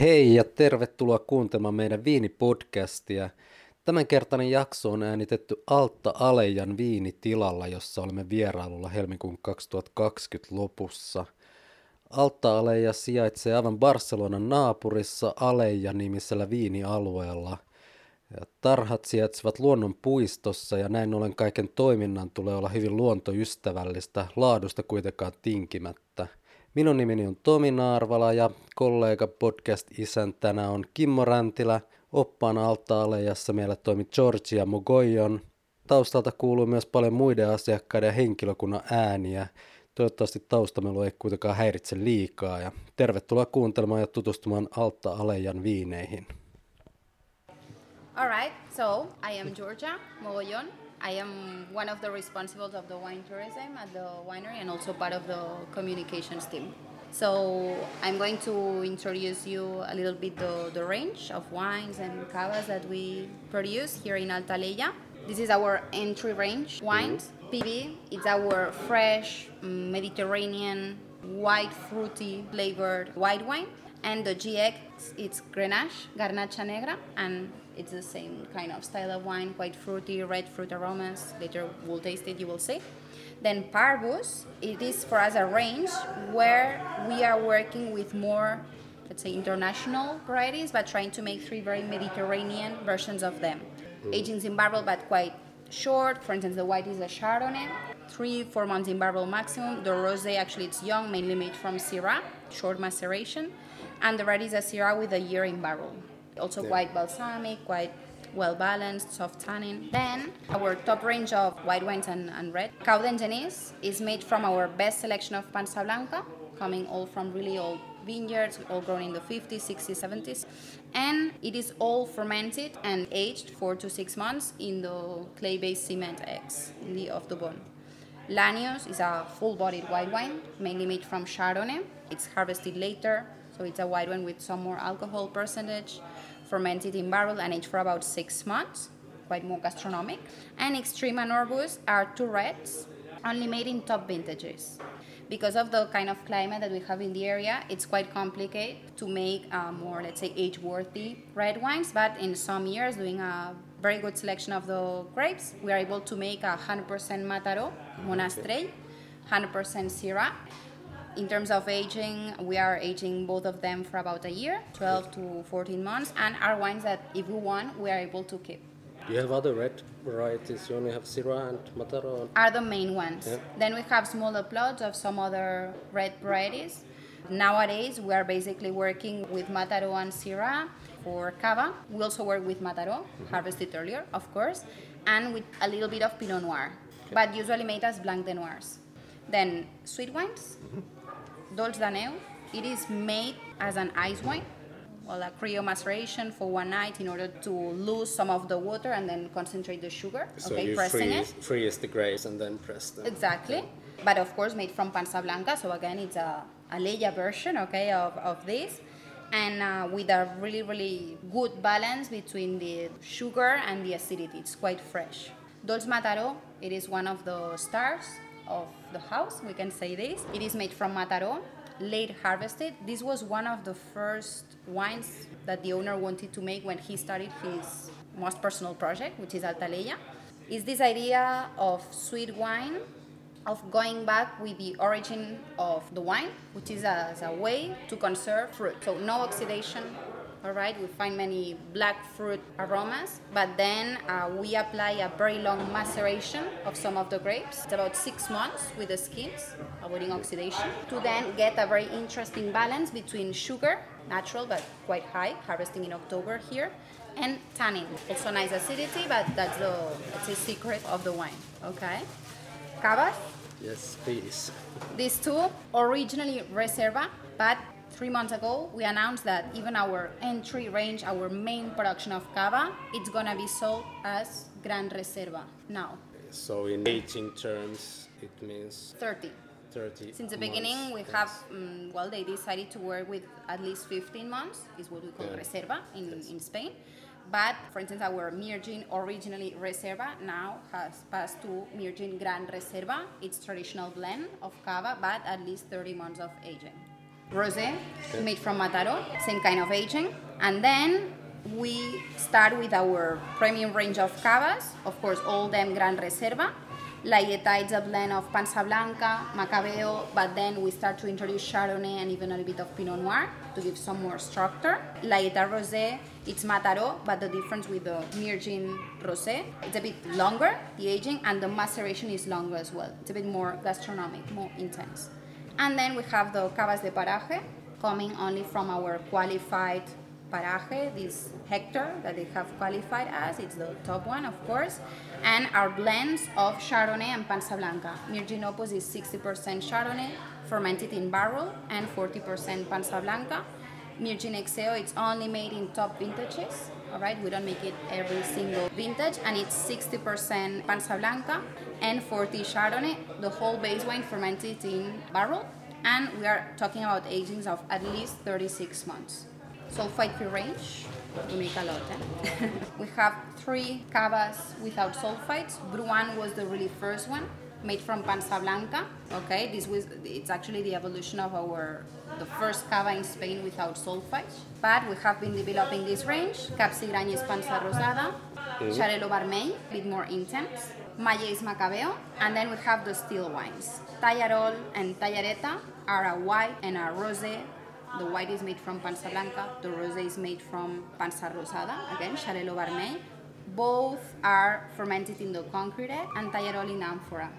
Hei ja tervetuloa kuuntelemaan meidän viinipodcastia. Tämänkertainen jakso on äänitetty Altta Alejan viinitilalla, jossa olemme vierailulla helmikuun 2020 lopussa. Altta Aleja sijaitsee aivan Barcelonan naapurissa Aleja-nimisellä viinialueella. Tarhat sijaitsevat luonnon puistossa ja näin ollen kaiken toiminnan tulee olla hyvin luontoystävällistä, laadusta kuitenkaan tinkimättä – Minun nimeni on Tomi Naarvala ja kollega podcast-isäntänä on Kimmo Räntilä. Oppaana altta-alejassa meillä toimi Georgia Mugoyon. Taustalta kuuluu myös paljon muiden asiakkaiden ja henkilökunnan ääniä. Toivottavasti taustamelu ei kuitenkaan häiritse liikaa ja tervetuloa kuuntelemaan ja tutustumaan altta-alejan viineihin. Alright, so I am Georgia Mogollon. I am one of the responsibles of the wine tourism at the winery and also part of the communications team. So I'm going to introduce you a little bit the, the range of wines and cavas that we produce here in Alta Alella. This is our entry range wines. Mm-hmm. PB, it's our fresh mm, Mediterranean white fruity flavored white wine. And the GX, it's Grenache, Garnacha Negra, and it's the same kind of style of wine, quite fruity, red fruit aromas. Later we'll taste it, you will see. Then Parvus, it is for us a range where we are working with more, let's say, international varieties, but trying to make three very Mediterranean versions of them. Mm. Aging in barrel, but quite short. For instance, the white is a Chardonnay, three, four months in barrel maximum. The rosé, actually, it's young, mainly made from Syrah, short maceration. And the red is a Syrah with a year in barrel also yeah. quite balsamic, quite well balanced, soft tannin. Then our top range of white wines and, and red. Cau d'Engenís is made from our best selection of Pansa Blanca, coming all from really old vineyards, all grown in the 50s, 60s, 70s. And it is all fermented and aged four to six months in the clay-based cement eggs in the off the bone. Lanius is a full-bodied white wine, mainly made from Chardonnay. It's harvested later, so it's a white wine with some more alcohol percentage fermented in barrel and aged for about six months, quite more gastronomic. And Extreme and Orbus are two reds, only made in top vintages. Because of the kind of climate that we have in the area, it's quite complicated to make uh, more, let's say, age-worthy red wines. But in some years, doing a very good selection of the grapes, we are able to make a 100% Mataro, Monastrell, 100% Syrah, in terms of aging, we are aging both of them for about a year, 12 to 14 months, and are wines that, if we want, we are able to keep. You have other red varieties? You only have Syrah and Mataro? Are the main ones. Yeah. Then we have smaller plots of some other red varieties. Nowadays, we are basically working with Mataro and Syrah for Cava. We also work with Mataro, mm-hmm. harvested earlier, of course, and with a little bit of Pinot Noir, okay. but usually made as Blanc de Noirs. Then sweet wines. Mm-hmm Dolce d'Aneu. It is made as an ice wine, well, a cryo maceration for one night in order to lose some of the water and then concentrate the sugar. So okay, you pressing freeze, it. freeze the grapes and then press them. Exactly. But of course, made from Pansa Blanca. So again, it's a, a Leia version, okay, of, of this. And uh, with a really, really good balance between the sugar and the acidity. It's quite fresh. Dolce Mataro, it is one of the stars of the house, we can say this. It is made from Mataro, late harvested. This was one of the first wines that the owner wanted to make when he started his most personal project, which is Alta Alella. Is this idea of sweet wine, of going back with the origin of the wine, which is as a way to conserve fruit. So no oxidation, all right we find many black fruit aromas but then uh, we apply a very long maceration of some of the grapes. It's about six months with the skins avoiding oxidation to then get a very interesting balance between sugar natural but quite high harvesting in october here and tannin. Also nice acidity but that's the it's a secret of the wine okay? Cavas yes please. These two originally reserva but three months ago, we announced that even our entry range, our main production of cava, it's gonna be sold as Gran Reserva now. So in aging terms, it means 30. 30 Since the beginning, we have, um, well, they decided to work with at least 15 months, is what we call yeah. Reserva in, yes. in Spain. But for instance, our Mirgin originally Reserva now has passed to Mirgin Gran Reserva. It's traditional blend of cava, but at least 30 months of aging. Rosé made from Mataro, same kind of aging. And then we start with our premium range of cavas, of course, all them Gran Reserva. Layeta is a blend of Pansa Blanca, Macabeo, but then we start to introduce Chardonnay and even a little bit of Pinot Noir to give some more structure. Layeta Rosé, it's Mataro, but the difference with the Mirgin Rosé, it's a bit longer, the aging, and the maceration is longer as well. It's a bit more gastronomic, more intense. And then we have the Cavas de Paraje, coming only from our qualified paraje, this hectare that they have qualified as. It's the top one, of course. And our blends of Chardonnay and Pansa Blanca. Mirgin Opus is 60% Chardonnay, fermented in barrel, and 40% Pansa Blanca. Mirgin Exeo, it's only made in top vintages. All right, we don't make it every single vintage, and it's 60% Pansa Blanca and 40 Chardonnay. The whole base wine fermented in barrel, and we are talking about agings of at least 36 months sulfite free range. We make a lot. Eh? we have three cavas without sulfites. Bruant was the really first one, made from Pansa Blanca. Okay, this was it's actually the evolution of our the first cava in Spain without sulfites. But we have been developing this range. Capsigrany Pansa Rosada, mm-hmm. Xarel·lo Vermell, a bit more intense. Mayes Macabeo, and then we have the still wines. Tallarol and Tallareta are a white and a rosé the white is made from Pansa Blanca, the rosé is made from Pansa Rosada, again, Xarel·lo Vermell. Both are fermented in the concrete and Tallarol in amphora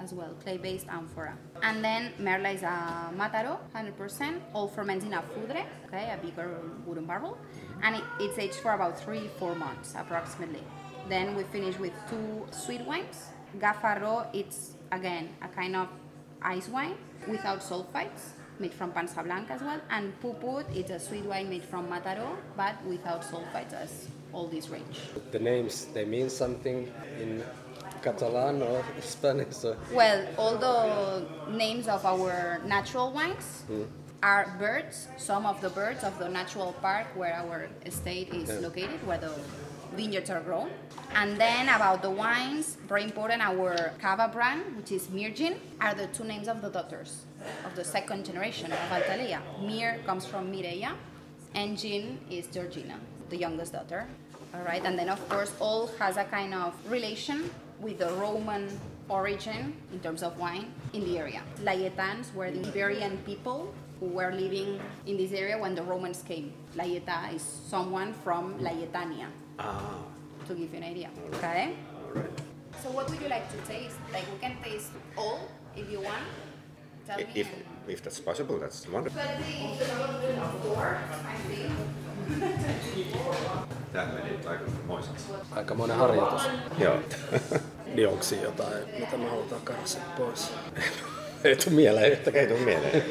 as well, clay-based amphora. And then Merla is a Mataro, 100%, all fermented in a Foudre, okay, a bigger wooden barrel, and it, it's aged for about three, four months approximately. Then we finish with two sweet wines. Gafarro, it's again a kind of ice wine without sulfites made from Pansa Blanca as well, and Puput is a sweet wine made from Mataro, but without sulfites as all this range. The names, they mean something in Catalan or Spanish? Well, all the names of our natural wines mm. are birds, some of the birds of the natural park where our estate is yeah. located, where the vineyards are grown. And then about the wines, very important, our Cava brand, which is Mirgin, are the two names of the daughters of the second generation of Alta Alella. Mir comes from Mireia, and Jin is Georgina, the youngest daughter. All right, and then of course all has a kind of relation with the Roman origin in terms of wine in the area. Layetans were the Iberian people who were living in this area when the Romans came. Layeta is someone from Layetania. Ah. To give you an idea. Okay? All right. So what would you like to taste? Like we can taste all if you want. Tell if, if, if that's possible, that's wonderful. Tämä meni aika moiseksi. Aika monen harjoitus. Joo. niin onko jotain, mitä me halutaan karsia pois? Ei tule mieleen yhtäkään. Ei tule mieleen.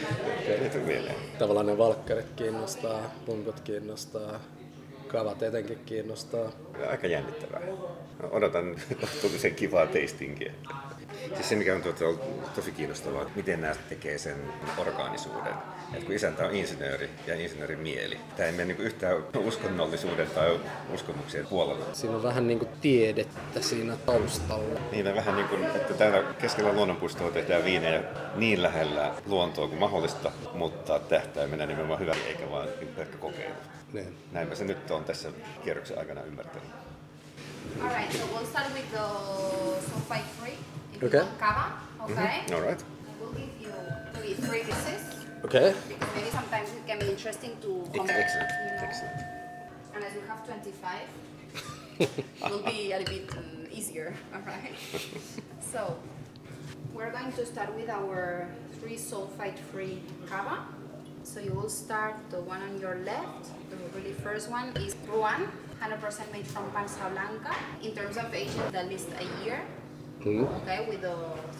Ei tule mieleen. Tavallaan ne valkkarit kiinnostaa, punkut kiinnostaa, kavat etenkin kiinnostaa. Aika jännittävää. Odotan kohtuullisen kivaa tastingia. Siis se, mikä on tuota, tosi kiinnostavaa, että miten nämä tekee sen orgaanisuuden. Et kun isäntä on insinööri ja insinöörin mieli. Tämä ei mene niin yhtään uskonnollisuuden tai uskomuksien puolella. Siinä on vähän niin kuin tiedettä siinä taustalla. Niin, vähän niin kuin, että täällä keskellä luonnonpuistoa tehdään viinejä niin lähellä luontoa kuin mahdollista, mutta tähtäimenä nimenomaan hyvä eikä vaan pelkkä kokeilu. Niin. Näin se nyt on tässä kierroksen aikana ymmärtänyt. Alright, so we'll start with the sulfite free. Okay. Cava, okay? Mm-hmm. All right. We'll give you maybe three pieces. Okay. Because maybe sometimes it can be interesting to compare. Excellent. You know? Excellent. And as we have 25, it will be a little bit um, easier, all right? so, we're going to start with our three sulfite-free cava. So you will start the one on your left. The really first one is Bruant, 100% made from Pansa Blanca. In terms of aging, at least a year. Mm-hmm. Okay, with the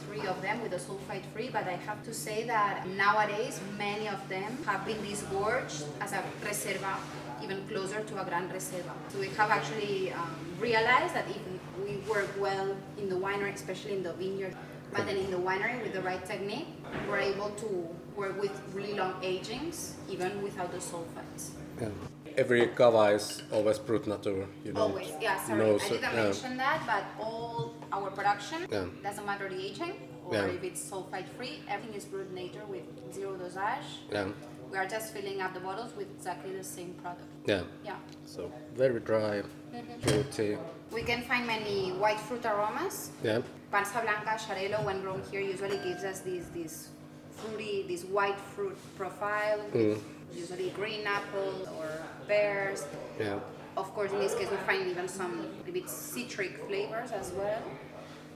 three of them, with the sulfite free, but I have to say that nowadays many of them have been disgorged as a reserva, even closer to a gran reserva. So we have actually um, realized that if we work well in the winery, especially in the vineyard, but then in the winery with the right technique, we're able to work with really long agings, even without the sulfites. Yeah every cava is always brut nature. You know. Always, yeah. Sorry, no, I didn't yeah. mention that, but all our production yeah. doesn't matter the aging or yeah. if it's sulfite free. Everything is brut nature with zero dosage. Yeah. We are just filling up the bottles with exactly the same product. Yeah. Yeah. So very dry, mm-hmm. fruity. We can find many white fruit aromas. Yeah. Pansa Blanca, Xarel·lo, when grown here, usually gives us this, this fruity, this white fruit profile. Mm. Usually green apple or pears. Yeah. Of course, in this case, we find even some a bit citric flavors as well.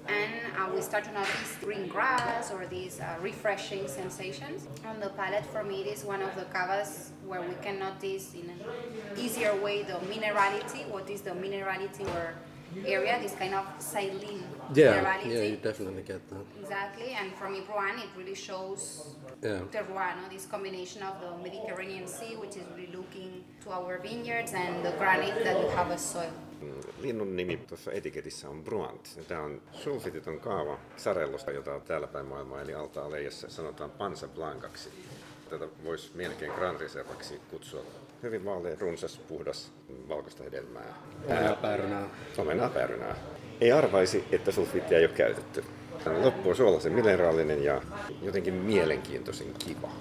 And uh, we start to notice green grass or these uh, refreshing sensations. On the palate, for me, it is one of the cavas where we can notice in an easier way the minerality. What is the minerality or area? This kind of saline Yeah. minerality. Yeah, you definitely get that. Exactly, and from Ibruan, it really shows Yeah. terroir, no? this combination of the Mediterranean Sea, which is really looking to our vineyards, and the granite that we have as soil. Linnun nimi tuossa etiketissä on Bruant. Tämä on sulfititon kaava Sarellosta, jota täällä päin maailmaa eli alta aleijassa sanotaan Pansa Blancaksi. Tätä voisi melkein Grand Reservaksi kutsua. Hyvin vaalea, runsas, puhdas, valkoista hedelmää. Ää, päärynää. Omenaa päärynää. Ei arvaisi, että sulfiittia ei ole käytetty. Loppu on suolaisen mineraalinen ja jotenkin mielenkiintoisen kiva.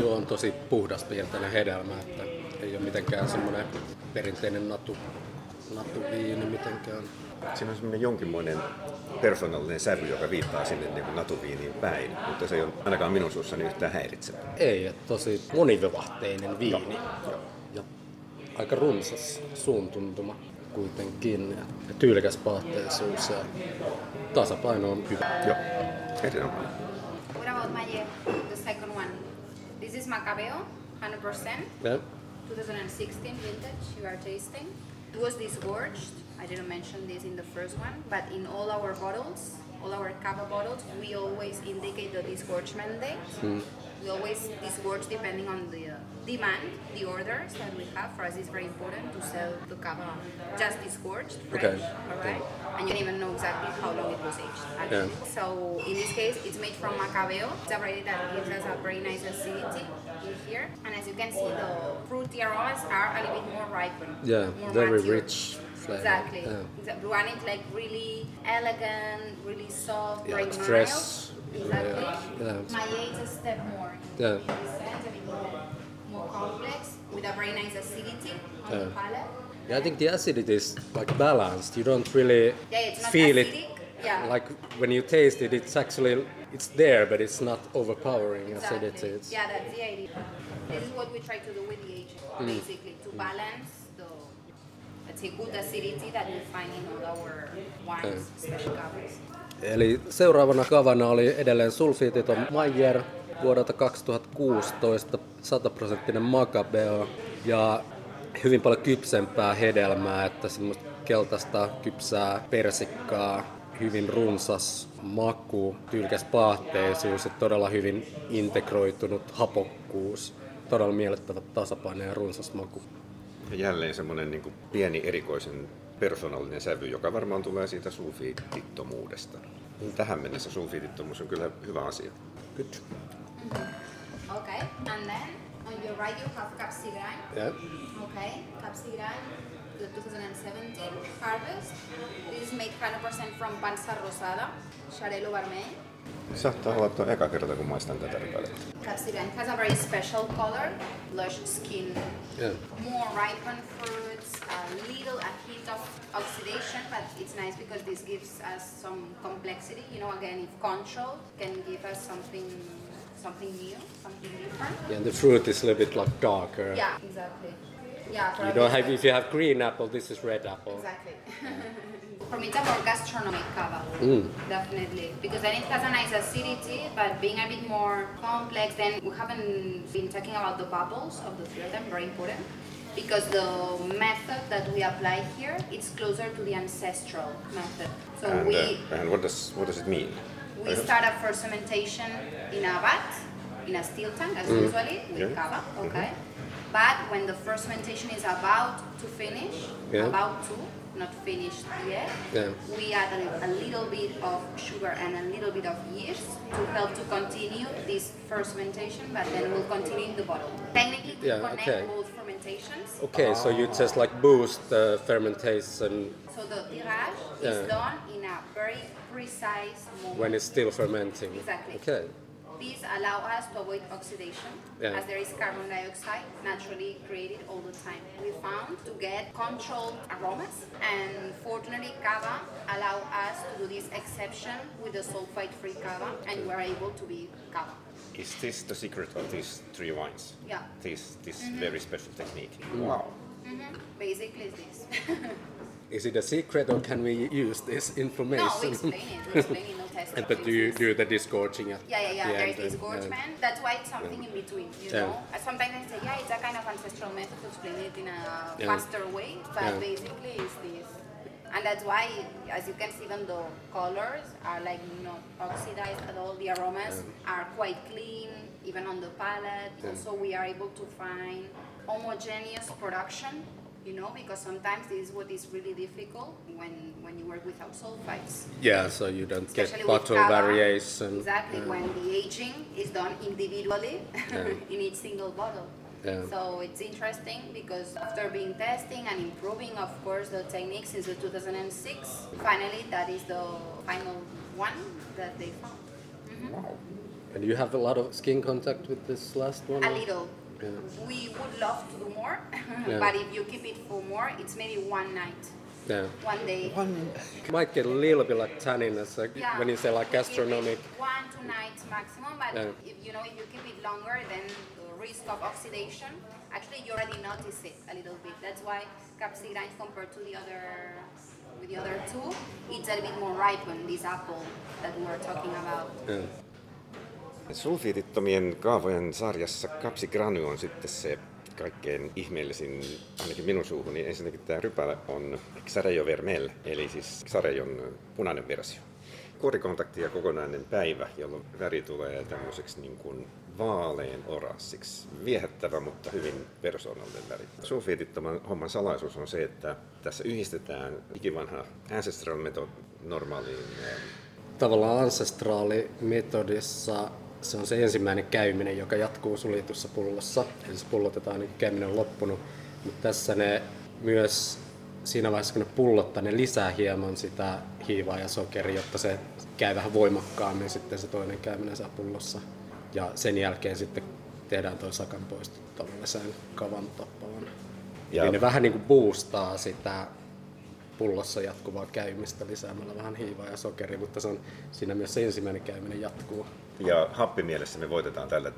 Joo, on tosi puhdaspiirteinen hedelmä, että ei ole mitenkään semmoinen perinteinen natu, natuviini mitenkään. Siinä on semmoinen jonkinmoinen persoonallinen sävy, joka viittaa sinne niin kuin natuviiniin päin, mutta se ei ole ainakaan minun suussani yhtään häiritsevä. Ei, tosi monivivahteinen viini. Ja aika runsas suuntuntuma kuitenkin. Ja tyylikäs paatteisuus ja tasapaino on hyvä. Joo, erinomainen. What about Maye, the second one? This is Macabeo, 100%, Ja, 2016 vintage you are tasting. It was disgorged. I didn't mention this in the first one, but in all our bottles, all our cava bottles, we always indicate the disgorgement date. We always disgorge depending on the uh, demand, the orders that we have. For us, it's very important to sell the cava just disgorged, fresh, Okay. all right? And you don't even know exactly how long it was aged. Actually. So in this case, it's made from Macabeo. It's a variety that gives us a very nice acidity in here. And as you can see, the fruity aromas are a little bit more ripened. yeah more very mature. rich flavor. Exactly. Yeah. Exa- Bruant is like really elegant, really soft, Yeah, very mild. fresh. Exactly. Yeah, it's- Maye is a step more. in- Yeah. In this sense, a bit more, complex with a very nice acidity on the Yeah. palate. Yeah, I think the acidity is like balanced. You don't really Yeah, feel acidic. it. Yeah. Like when you taste it, it's actually it's there, but it's not overpowering Exactly. acidity. It's, Yeah, that's the idea. This is what we try to do with the aging, Mm. basically, to balance the, let's say, good acidity that we find in all our wines, especially cavas. Eli seuraavana kavana oli edelleen sulfiititon Mayer vuodelta 2016, 100 prosenttinen Macabeo ja hyvin paljon kypsempää hedelmää, että semmoista keltaista kypsää persikkaa, hyvin runsas maku, tyylikäs paahteisuus ja todella hyvin integroitunut hapokkuus. Todella miellyttävä tasapaino ja runsas maku. Ja jälleen semmoinen niin pieni erikoisen persoonallinen sävy, joka varmaan tulee siitä sulfiitittomuudesta. Tähän mennessä sulfiitittomuus on kyllä hyvä asia. Good. Okay, and then on your right you have Capsigrany. Yeah. Okay, Capsigrany, the 2017 harvest. This is made 100% from Pansa Rosada, Xarel·lo Vermell. Saattaa olla tuo eka kerta, kun maistan tätä rypälettä. Capsigrany has a very special color, lush skin, Yeah. more ripened fruits, a little, a hint of oxidation, but it's nice because this gives us some complexity. You know, again, if control can give us something, something new, something different. Yeah, the fruit is a little bit like darker. Yeah, exactly. Yeah, You don't have if you have green apple, this is red apple. Exactly. For me, it's a more gastronomic cava, definitely, because then it has a nice acidity, but being a bit more complex. Then we haven't been talking about the bubbles of the three of them, very important, because the method that we apply here it's closer to the ancestral method. So And, we uh, and what, does, what does it mean? We start up first fermentation in a vat, in a steel tank, as mm-hmm. usually with Yeah. cava, mm-hmm. okay. But when the first fermentation is about to finish, Yeah. about to, not finished yet, Yeah. we add a, a little bit of sugar and a little bit of yeast to help to continue this first fermentation, but then we'll continue in the bottle. Technically, to connect okay. both fermentations. Okay, so you just like boost the fermentation So the tirage Yeah. is done in a very precise moment. when it's still fermenting. Exactly. Okay. These allow us to avoid oxidation Yeah. as there is carbon dioxide naturally created all the time. We found to get controlled aromas and fortunately cava allow us to do this exception with the sulfite-free cava and we're able to be cava. Is this the secret of these three wines? Yeah. This, this mm-hmm. very special technique. Wow. Mm-hmm. Mm-hmm. Basically it's this. Is it a secret or can we use this information? no, we explain it. We explain it, no test. And but do you do the disgorging at Yeah, yeah, yeah. the There end is disgorgement. That's why it's something in between, you Yeah. know. Sometimes I say, yeah, it's a kind of ancestral method to explain it in a Yeah. faster way, but Yeah. basically it's this. And that's why, as you can see, even the colors are like not oxidized at all. The aromas are quite clean, even on the palate. Also, we are able to find homogeneous production. You know, because sometimes this is what is really difficult when when you work without sulfites. Yeah, so you don't Especially get bottle variation. Exactly, Yeah. when the aging is done individually Yeah. in each single bottle. Yeah. So it's interesting because after being testing and improving, of course, the technique since the 2006, finally that is the final one that they found. Mm-hmm. Wow. And you have a lot of skin contact with this last one? A little. Yeah. We would love to do more, Yeah. but if you keep it for more, it's maybe one night, Yeah. one day. One might get a little bit like tanniness like Yeah, when you say like we keep it gastronomic. One, two nights maximum, but Yeah. if you know if you keep it longer, then the risk of oxidation. Actually, you already notice it a little bit. That's why capsicum compared to the other with the other two, it's a little bit more ripened. This apple that we were talking about. Yeah. Sulfiitittomien kaavojen sarjassa kapsigranu on sitten se kaikkein ihmeellisin, ainakin minun suuhuni. Ensinnäkin tämä rypälä on Xarello Vermel, eli siis Xarellon punainen versio. Kuorikontakti ja kokonainen päivä, jolloin väri tulee tämmöiseksi niin kuin vaalean oranssiksi. Viehättävä, mutta hyvin persoonallinen väri. Sulfiitittoman homman salaisuus on se, että tässä yhdistetään ikivanha ancestral method normaaliin eh, Tavallaan ancestraalimetodissa se on se ensimmäinen käyminen, joka jatkuu suljetussa pullossa. Eli se pullotetaan, niin käyminen on loppunut. Mutta tässä ne myös siinä vaiheessa, kun ne pullottaa, ne lisää hieman sitä hiivaa ja sokeria, jotta se käy vähän voimakkaammin sitten se toinen käyminen saa pullossa. Ja sen jälkeen sitten tehdään tuo sakan poisto tavalliseen kavan tapaan. Ja- Eli ne vähän niin kuin boostaa sitä pullossa jatkuvaa käymistä lisäämällä vähän hiivaa ja sokeria, mutta se on siinä myös se ensimmäinen käyminen jatkuu. Ja happimielessä me voitetaan tällä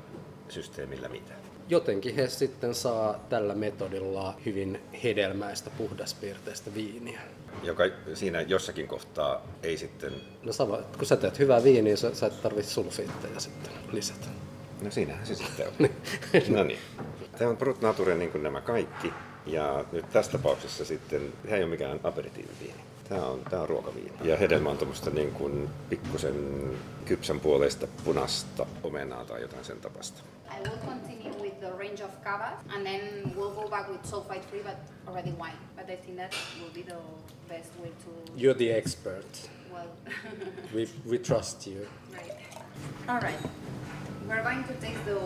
systeemillä mitä? Jotenkin he sitten saa tällä metodilla hyvin hedelmäistä puhdaspiirteistä viiniä. Joka siinä jossakin kohtaa ei sitten... No sama, kun sä teet hyvää viiniä, sä, sä et tarvitse sulfiitteja sitten lisätä. No siinähän se sitten on. no niin. Tämä on Brut Nature niin kuin nämä kaikki. Ja nyt tässä tapauksessa sitten, tämä ei ole mikään aperitiiviviini. Tämä on, tämä on ruokaviini. Ja hedelmä on tuommoista niin kuin pikkusen kypsän puoleista punasta omenaa tai jotain sen tapasta. I will continue range of cava, and then we'll go back with sulfite free, but already wine. But I think that will be the best way to. You're the expert. Well, We, we trust you. right. All right. We're going to take the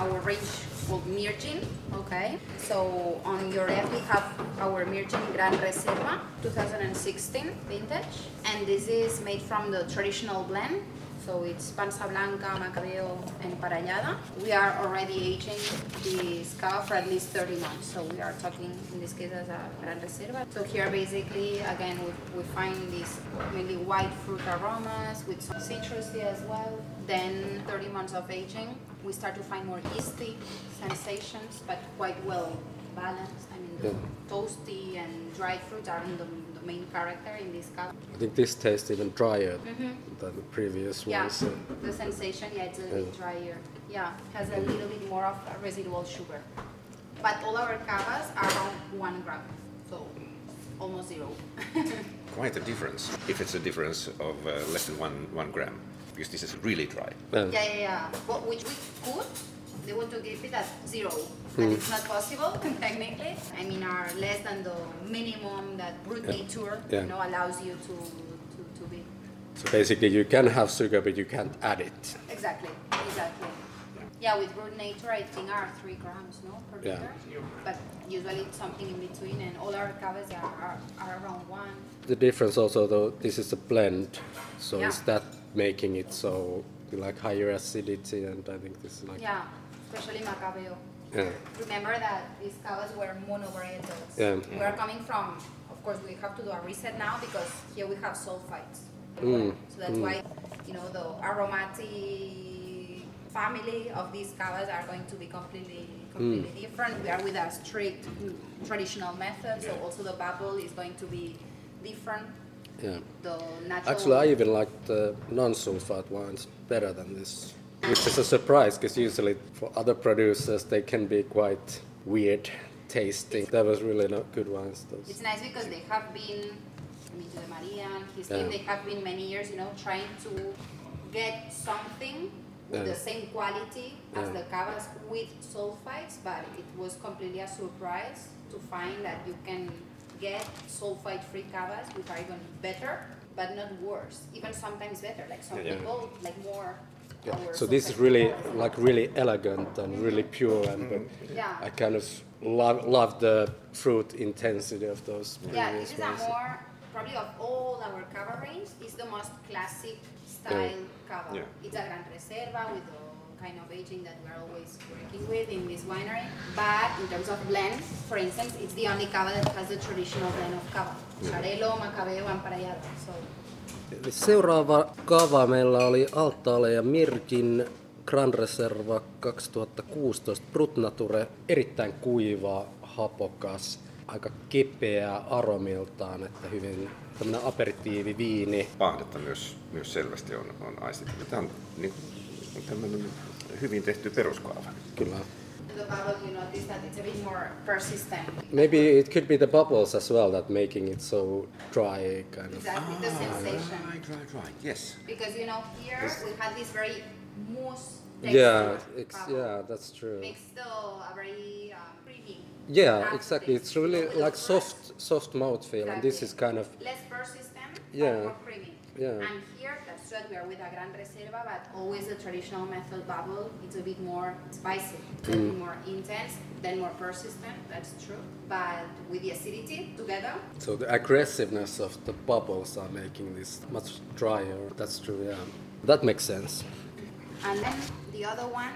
our range called Mirgin. Okay. So on your end we have our Mirgin Gran Reserva 2016 vintage, and this is made from the traditional blend. So it's Pansa Blanca, Macabeo, and Parellada. We are already aging this cava for at least 30 months. So we are talking in this case as a Gran Reserva. So here basically, again, we, we find these mainly white fruit aromas with some citrusy as well. Then 30 months of aging, we start to find more yeasty sensations, but quite well balanced. I mean, Yeah. toasty and dry fruit are the, the main character in this cava. I think this tastes even drier than the previous Mm-hmm. Yeah, ones. so- the sensation, yeah, it's a little bit drier. Yeah, has a little bit more of a residual sugar. But all our cavas are around one gram, so almost zero. Quite a difference, if it's a difference of uh, less than one, one gram. Because this is really dry. Yeah. yeah, yeah, yeah. But which we could, they want to give it at zero. And hmm. it's not possible, technically. I mean, are less than the minimum that brut nature, Yeah. you know, allows you to, to, to be. So basically you can have sugar but you can't add it. Exactly, exactly. Yeah, with root nature, I think are three grams, no, per Yeah. liter. But usually it's something in between, and all our cavas are, are, are around one. The difference also though, this is a blend, so Yeah. is that making it so like higher acidity, and I think this is like Yeah, especially Macabeo. yeah, Remember that these cavas were monovarietals. Yeah. We are coming from, of course, we have to do a reset now because here we have sulfites. Mm, So that's why, you know, the aromatic family of these cavas are going to be completely, completely Mm. different. We are with a strict mm, traditional method, so also the bubble is going to be different. yeah. Actually, I even like the non-sulfite wines better than this, which is a surprise because usually for other producers they can be quite weird tasting. That was really not good ones. Those. It's nice because they have been, me to the Maria and his Yeah. team, they have been many years, you know, trying to get something with Yeah. the same quality as Yeah. the cavas with sulfites, but it was completely a surprise to find that you can get sulfite-free cavas which are even better, but not worse, even sometimes better. Like some people like more. Yeah. our So this is really cavas. like really elegant and really pure, and but Yeah. I kind of love love the fruit intensity of those Yeah, previous this is a more probably of all our cava range is the most classic style cava. Yeah. It's a Gran Reserva with the kind of aging that we're always working with in this winery. But in terms of blends, for instance, it's the only cava that has the traditional blend of cava. Xarel·lo, Macabeo, and Parellada. So Eli Seuraava kava meillä oli Altaale ja Mirkin Grand Reserva 2016 Brutnature. Erittäin kuiva, hapokas, aika kepeä aromiltaan, että hyvin tämmöinen aperitiiviviini. Pahdetta myös, myös selvästi on, on aistettu. Tämä on niin, tämmöinen hyvin tehty peruskaava. Kyllä. The bubble, you notice that it's a bit more persistent. Maybe it could be the bubbles as well that making it so dry kind of. Exactly the sensation. Right, right, right. Yes. Because you know here we have this very mousse. Yeah, ex- yeah, that's true. makes the a very um, creamy. Yeah, exactly. It's really with the like first- soft, soft mouthfeel, and this is kind of less persistent, Yeah. more creamy. Yeah. And here, we are with a Gran Reserva, but always the traditional method bubble. It's a bit more spicy, a Mm. bit more intense, then more persistent. That's true. But with the acidity together, So the aggressiveness of the bubbles are making this much drier. That's true, yeah. That makes sense. And then the other one,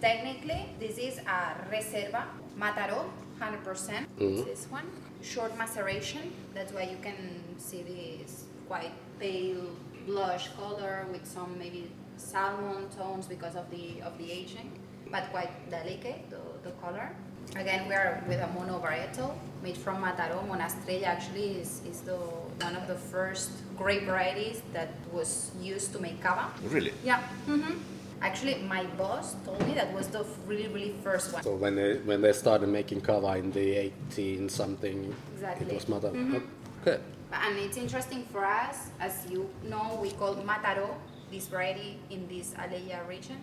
technically, this is a Reserva Mataro, 100%. It's this one. Short maceration. That's why you can see this quite pale blush color with some maybe salmon tones because of the of the aging, but quite delicate the, the color. Again, we are with a mono varietal made from Mataro. Monastrella actually is, is the one of the first grape varieties that was used to make cava. Really? Yeah. hmm Actually, my boss told me that was the really, really first one. So when they when they started making cava in the 18 something, Exactly. it was mother. Mhm. Okay. And it's interesting for us, as you know, we call Mataro this variety in this Alella region,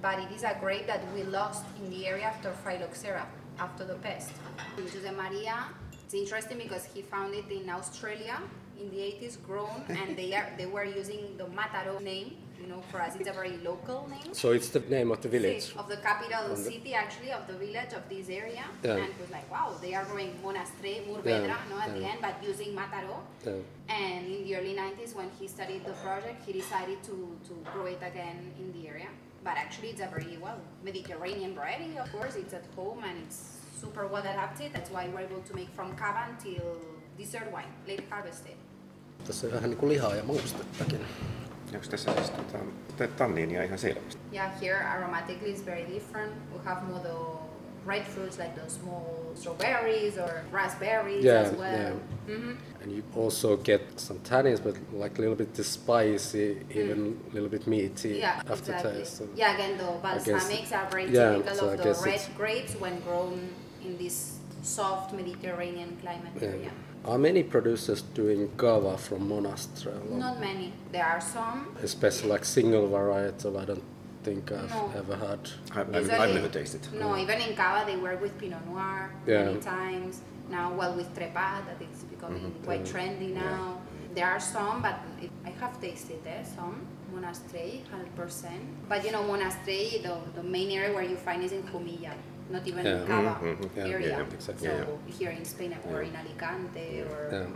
but it is a grape that we lost in the area after Phylloxera, after the pest. Jose Maria, it's interesting because he found it in Australia in the 80s, grown, and they are they were using the Mataro name. You know, for us, it's a very local name. So it's the name of the village. Sí, of the capital the- city, actually, of the village of this area. Yeah. And it was like, wow, they are growing Monastre, Murvedra, Yeah, no, at the end, but using Mataro. Yeah. And in the early 90s, when he studied the project, he decided to, to grow it again in the area. But actually, it's a very, well, Mediterranean variety, of course. It's at home and it's super well adapted. That's why we're able to make from cava until dessert wine, late harvested. Tässä on vähän niin kuin lihaa ja maustettakin. Onko tässä siis tota, tanniinia ihan selvästi? Yeah, here aromatically is very different. We have more the red fruits like the small strawberries or raspberries Yeah, as well. yeah. hmm And you also get some tannins, but like a little bit the spicy, even a little bit meaty Mm. Yeah, aftertaste. exactly. So Yeah, again, the guess- balsamics are very yeah, typical so I of the red it's- grapes when grown in this soft Mediterranean climate yeah. area. Are many producers doing cava from Monastrell? Not many. There are some. Especially like single varietal, I don't think I've No. ever had. I've, I've, I've never tasted. No, even in Cava they work with Pinot Noir Yeah. many times. Now, well, with Trepat, it's becoming Mm-hmm. quite trendy now. There are some, but it, I have tasted there some. Monastrell, 100%. But you know, Monastrell, the, the main area where you find is in Jumilla, not even Yeah. in Cava Mhm, mhm. Yeah, area. exactly. So here in Spain, or in Alicante, or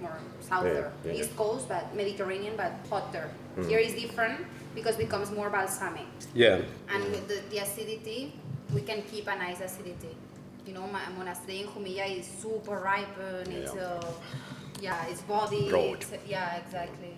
more southern, yeah. east coast, but Mediterranean, but hotter. Mm. Here is different because it becomes more balsamic. Yeah. And with the, the acidity, we can keep a nice acidity. You know, my monastery in Jumilla is super ripe and it's, Yeah. uh, yeah, it's body. Broad. It's, yeah, exactly.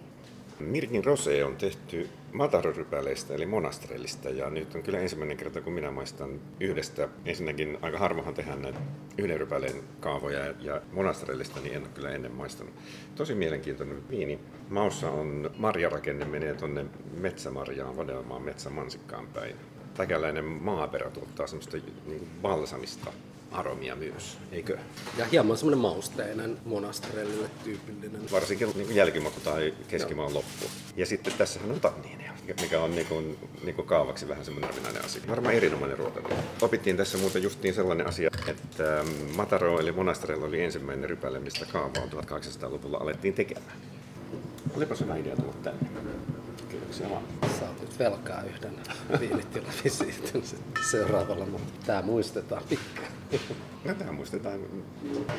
Mirkin Rose on tehty matarorypäleistä eli monastrellista ja nyt on kyllä ensimmäinen kerta kun minä maistan yhdestä. Ensinnäkin aika harvohan tehdään näitä yhden rypäleen kaavoja ja monastrellista niin en ole kyllä ennen maistanut. Tosi mielenkiintoinen viini. Maussa on marjarakenne menee tuonne metsämarjaan, vadelmaan metsämansikkaan päin. Täkäläinen maaperä tuottaa semmoista niin balsamista aromia myös, eikö? Ja hieman semmoinen mausteinen monasterellille tyypillinen. Varsinkin niin jälkimaku tai keskimaan loppu. Ja sitten tässähän on tanniineja, mikä on niin kuin, niin kuin kaavaksi vähän semmoinen harvinainen asia. Varmaan erinomainen ruoka. Opittiin tässä muuten justiin sellainen asia, että Mataro eli Monastrella oli ensimmäinen rypäle, mistä kaavaa 1800-luvulla alettiin tekemään. Olipa hyvä idea tulla tänne. Vaan. Saat nyt velkaa yhden viinitilavisiitin sitten seuraavalla, mutta tää muistetaan pitkään. No tämä muistetaan,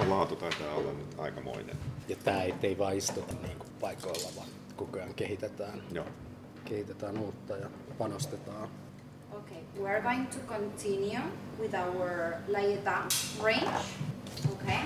laatu taitaa olla nyt aikamoinen. Ja tää ei, ei vaan istuta niin kuin paikoilla, vaan koko ajan kehitetään, Joo. kehitetään uutta ja panostetaan. Okay, we are going to continue with our Layeta range. Okay,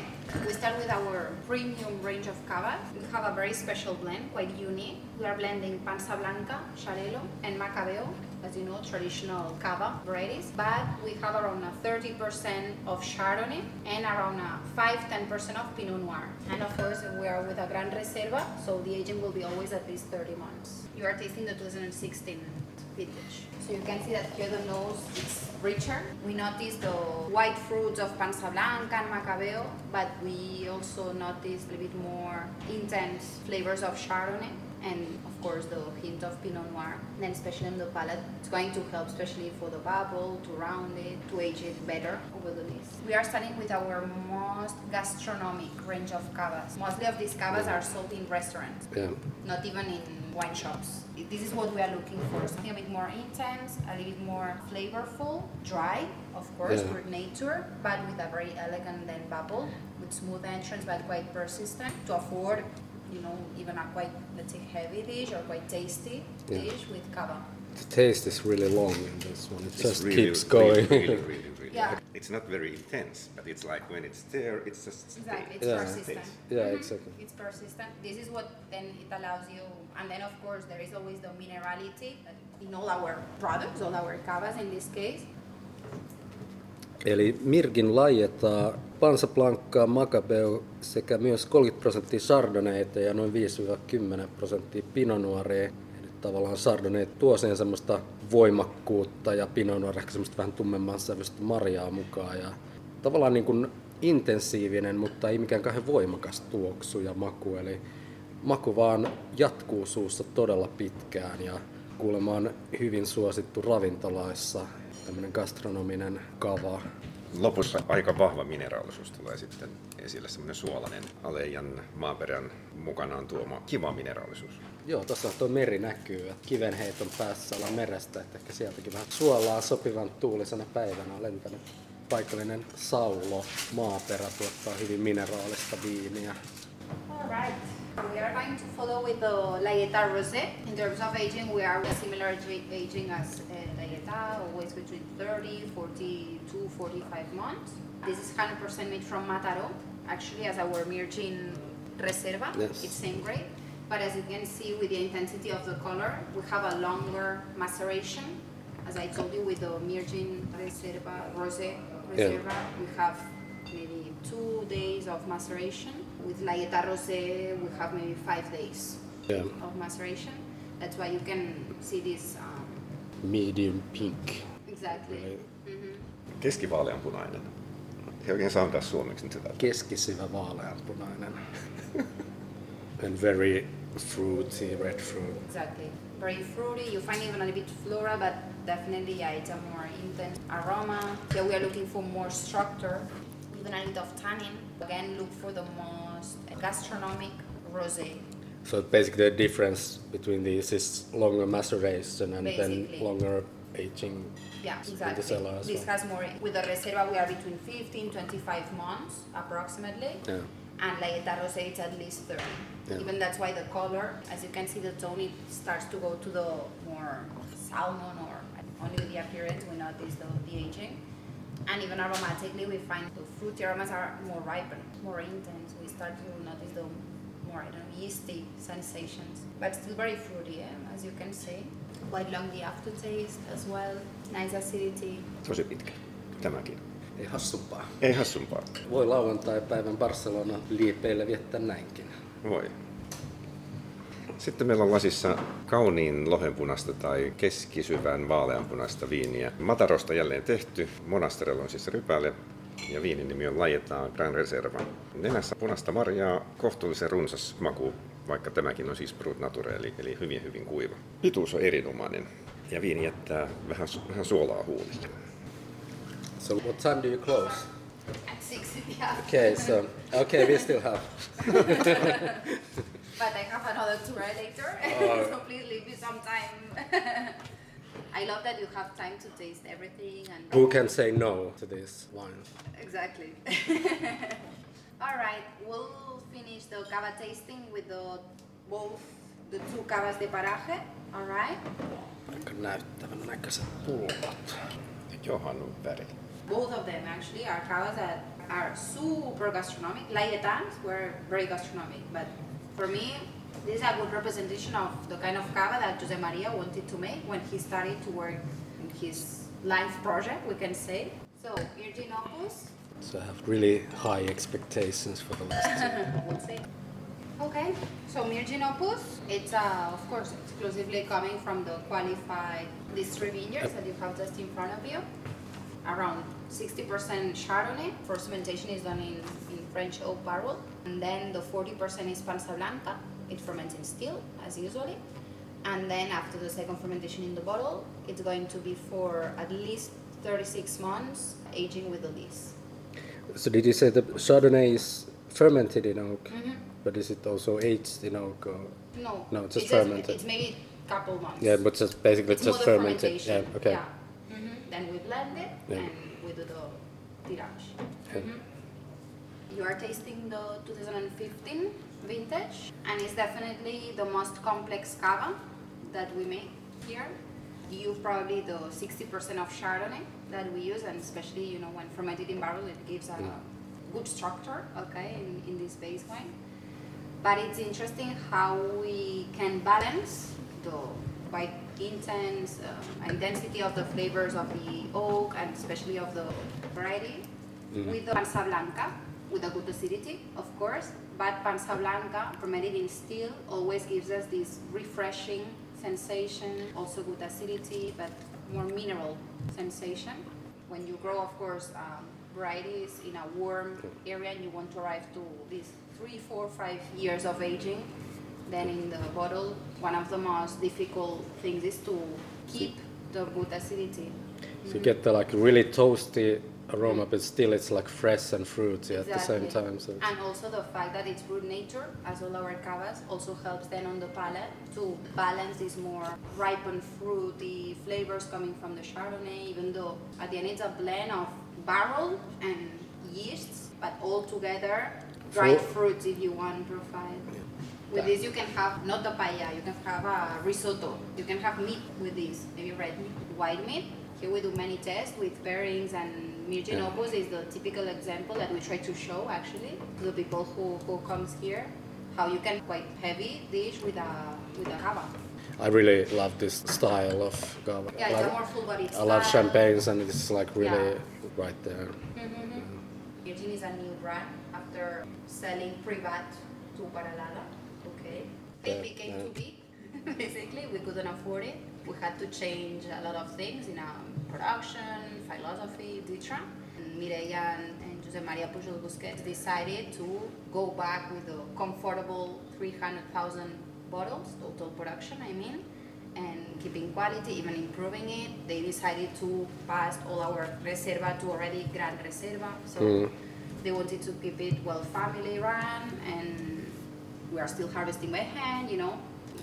we start with our premium range of cava. We have a very special blend, quite unique. We are blending Pansa Blanca, Xarel·lo, and Macabeo, as you know, traditional cava varieties. But we have around a 30% of Chardonnay and around a 5-10% of Pinot Noir. And of course, we are with a Gran Reserva, so the aging will be always at least 30 months. You are tasting the 2016 vintage. So you can see that here the nose is richer. We notice the white fruits of Pansa Blanca and Macabeo, but we also notice a little bit more intense flavors of Chardonnay and of course the hint of Pinot Noir. Then especially on the palate, it's going to help especially for the bubble, to round it, to age it better over the days. We are starting with our most gastronomic range of cavas. Mostly of these cavas are sold in restaurants Yeah. not even in wine shops. This is what we are looking for. Something a bit more intense, a little bit more flavorful, dry, of course, Yeah. for nature, but with a very elegant then bubble, with smooth entrance but quite persistent to afford, you know, even a quite let's say heavy dish or quite tasty Yeah. dish with cava. The taste is really long in this one. It It's just really, keeps going. Really, really, really, really. Yeah. It's not very intense, but it's like when it's there, it's just Exactly, it's Yeah. persistent. Yeah, Mhm. exactly. It's persistent. This is what then it allows you, and then of course there is always the minerality in all our products, all our cavas in this case. Eli Mirgin lajetaa Pansa Blancaa, Macabeo sekä myös 30 prosenttia Chardonnayta ja noin 5-10 prosenttia Pinot Noiria. Eli tavallaan Chardonnay tuo siihen semmoista voimakkuutta ja Pinot Noir ehkä semmoista vähän tummemman sävyistä marjaa mukaan. Ja tavallaan niin kuin intensiivinen, mutta ei mikään kauhean voimakas tuoksu ja maku. Eli maku vaan jatkuu suussa todella pitkään ja kuulemma on hyvin suosittu ravintolaissa tämmöinen gastronominen kava. Lopussa aika vahva mineraalisuus tulee sitten esille, semmoinen suolainen alejan maaperän mukanaan tuoma kiva mineraalisuus. Joo, tuossa tuo meri näkyy, että kivenheiton päässä ollaan merestä, että ehkä sieltäkin vähän suolaa sopivan tuulisena päivänä on lentänyt. Paikallinen saulo, maaperä tuottaa hyvin mineraalista viiniä. All right. We are going to follow with the Layeta Rosé. In terms of aging, we are similar ag- aging as uh, Layeta, always between 30, 42, 45 months. This is 100% made from Mataro, actually as our Mirgin Reserva. Yes. It's same grade. But as you can see with the intensity of the color, we have a longer maceration. As I told you with the Mirgin Reserva, Rosé Reserva, we have maybe two days of maceration. With Layeta Rosé, we have maybe five days Yeah. of maceration. That's why you can see this um, Medium pink. exactly. Right. hmm Keskivaaleanpunainen. Ei oikein saa antaa suomeksi nyt sitä. Keskisivä vaaleanpunainen. And very fruity, red fruit. Exactly. Very fruity. You find even a little bit flora, but definitely, yeah, it's a more intense aroma. Here we are looking for more structure, even a little bit of tannin. Again, look for the most gastronomic rosé. So basically the difference between these is longer maceration and Basically. then longer aging Yeah, in the exactly. This well. has more. With the reserva, we are between 15 25 months approximately. Yeah. and Laieta Rosé it's at least 30. Yeah. Even that's why the color, as you can see, the tone it starts to go to the more salmon or only with the appearance we notice the, the aging. And even aromatically, we find the fruity aromas are more ripened, more intense. We start to notice the more, I don't know, yeasty sensations, but still very fruity, eh? as you can see. Quite long the aftertaste as well, nice acidity. Tosi pitkä. Tämäkin. Ei hassumpaa. Ei hassumpaa. Voi lauantai-päivän Barcelona liipeillä viettää näinkin. Voi. Sitten meillä on lasissa kauniin lohenpunasta tai keskisyvän vaaleanpunaista viiniä. Matarosta jälleen tehty. Monasterella on siis rypäle ja viinin nimi on Lajetaan Gran Reserva. Nenässä punaista marjaa, kohtuullisen runsas maku, vaikka tämäkin on siis Brut Nature, eli, eli hyvin hyvin kuiva. Pituus on erinomainen ja viini jättää vähän, vähän suolaa huulille. So what time do you close? At six, yeah. Okay, so okay, we still have. But I have another tour later, Oh. so please leave me some time. I love that you have time to taste everything and Who can say no to this wine? exactly. All right, we'll finish the cava tasting with the both the two cavas de paraje. All right, Aika näyttävän näköiset pullot. Johan väri. both of them actually are cavas that are super gastronomic. Layetans were very gastronomic, but for me, this is a good representation of the kind of cava that Jose Maria wanted to make when he started to work in his life project, we can say. So, Mirgin Opus, So I have really high expectations for the last we'll see. Okay, so Mirgin Opus, it's uh, of course exclusively coming from the qualified these three vineyards that you have just in front of you. Around 60% Chardonnay. Fermentation is done in French oak barrel, and then the 40% is Pansa Blanca. It ferments in still, as usually. And then after the second fermentation in the bottle, it's going to be for at least 36 months aging with the lees. So did you say the Chardonnay is fermented in oak, Mhm. but is it also aged in oak? Or? No, No, it's just- fermented. It's maybe a couple months. Yeah, but just basically It's just fermented. Yeah, okay. Yeah. Mhm. Then we blend it Yeah. and we do the tirage. Mhm. You are tasting the 2015 vintage, and it's definitely the most complex cava that we make here. You probably the 60% of Chardonnay that we use, and especially you know when fermented in barrel, it gives a good structure, okay, in, in this base wine. But it's interesting how we can balance the quite intense um, intensity of the flavors of the oak and especially of the variety with the Pansa Blanca, with a good acidity, of course. But Pansa Blanca, fermented in still, always gives us this refreshing sensation, also good acidity, but more mineral sensation. When you grow, of course, um, varieties in a warm area and you want to arrive to these three, four, five years of aging, then in the bottle, one of the most difficult things is to keep the good acidity. So you get the like really toasty aroma, but still it's like fresh and fruity at the same time. So And also the fact that it's brut nature, as all our cavas, also helps then on the palate to balance these more ripened fruity flavors coming from the Chardonnay, even though at the end it's a blend of barrel and yeasts, but all together dried Full- fruits if you want profile. With this you can have not the paella, you can have a risotto, you can have meat with this, maybe red meat, white meat. Here we do many tests with pairings and Mirgin Yeah. Opus is the typical example that we try to show actually to the people who, who comes here how you can quite heavy dish with a with a cava. I really love this style of cava. Yeah, it's Like, a more full bodied I love champagnes and it's like really Yeah. right there. Mm-hmm, mm-hmm. Mirgin is a new brand after selling Privat to Paralala. Okay. Yeah, became yeah. too big. Basically, we couldn't afford it. We had to change a lot of things in our production, philosophy, etc. And Mireia and, and Jose Maria Pujol Busquets decided to go back with a comfortable 300,000 bottles, total production, I mean, and keeping quality, even improving it. They decided to pass all our reserva to already Gran Reserva. So Mm. they wanted to keep it well family run and we are still harvesting by hand, you know,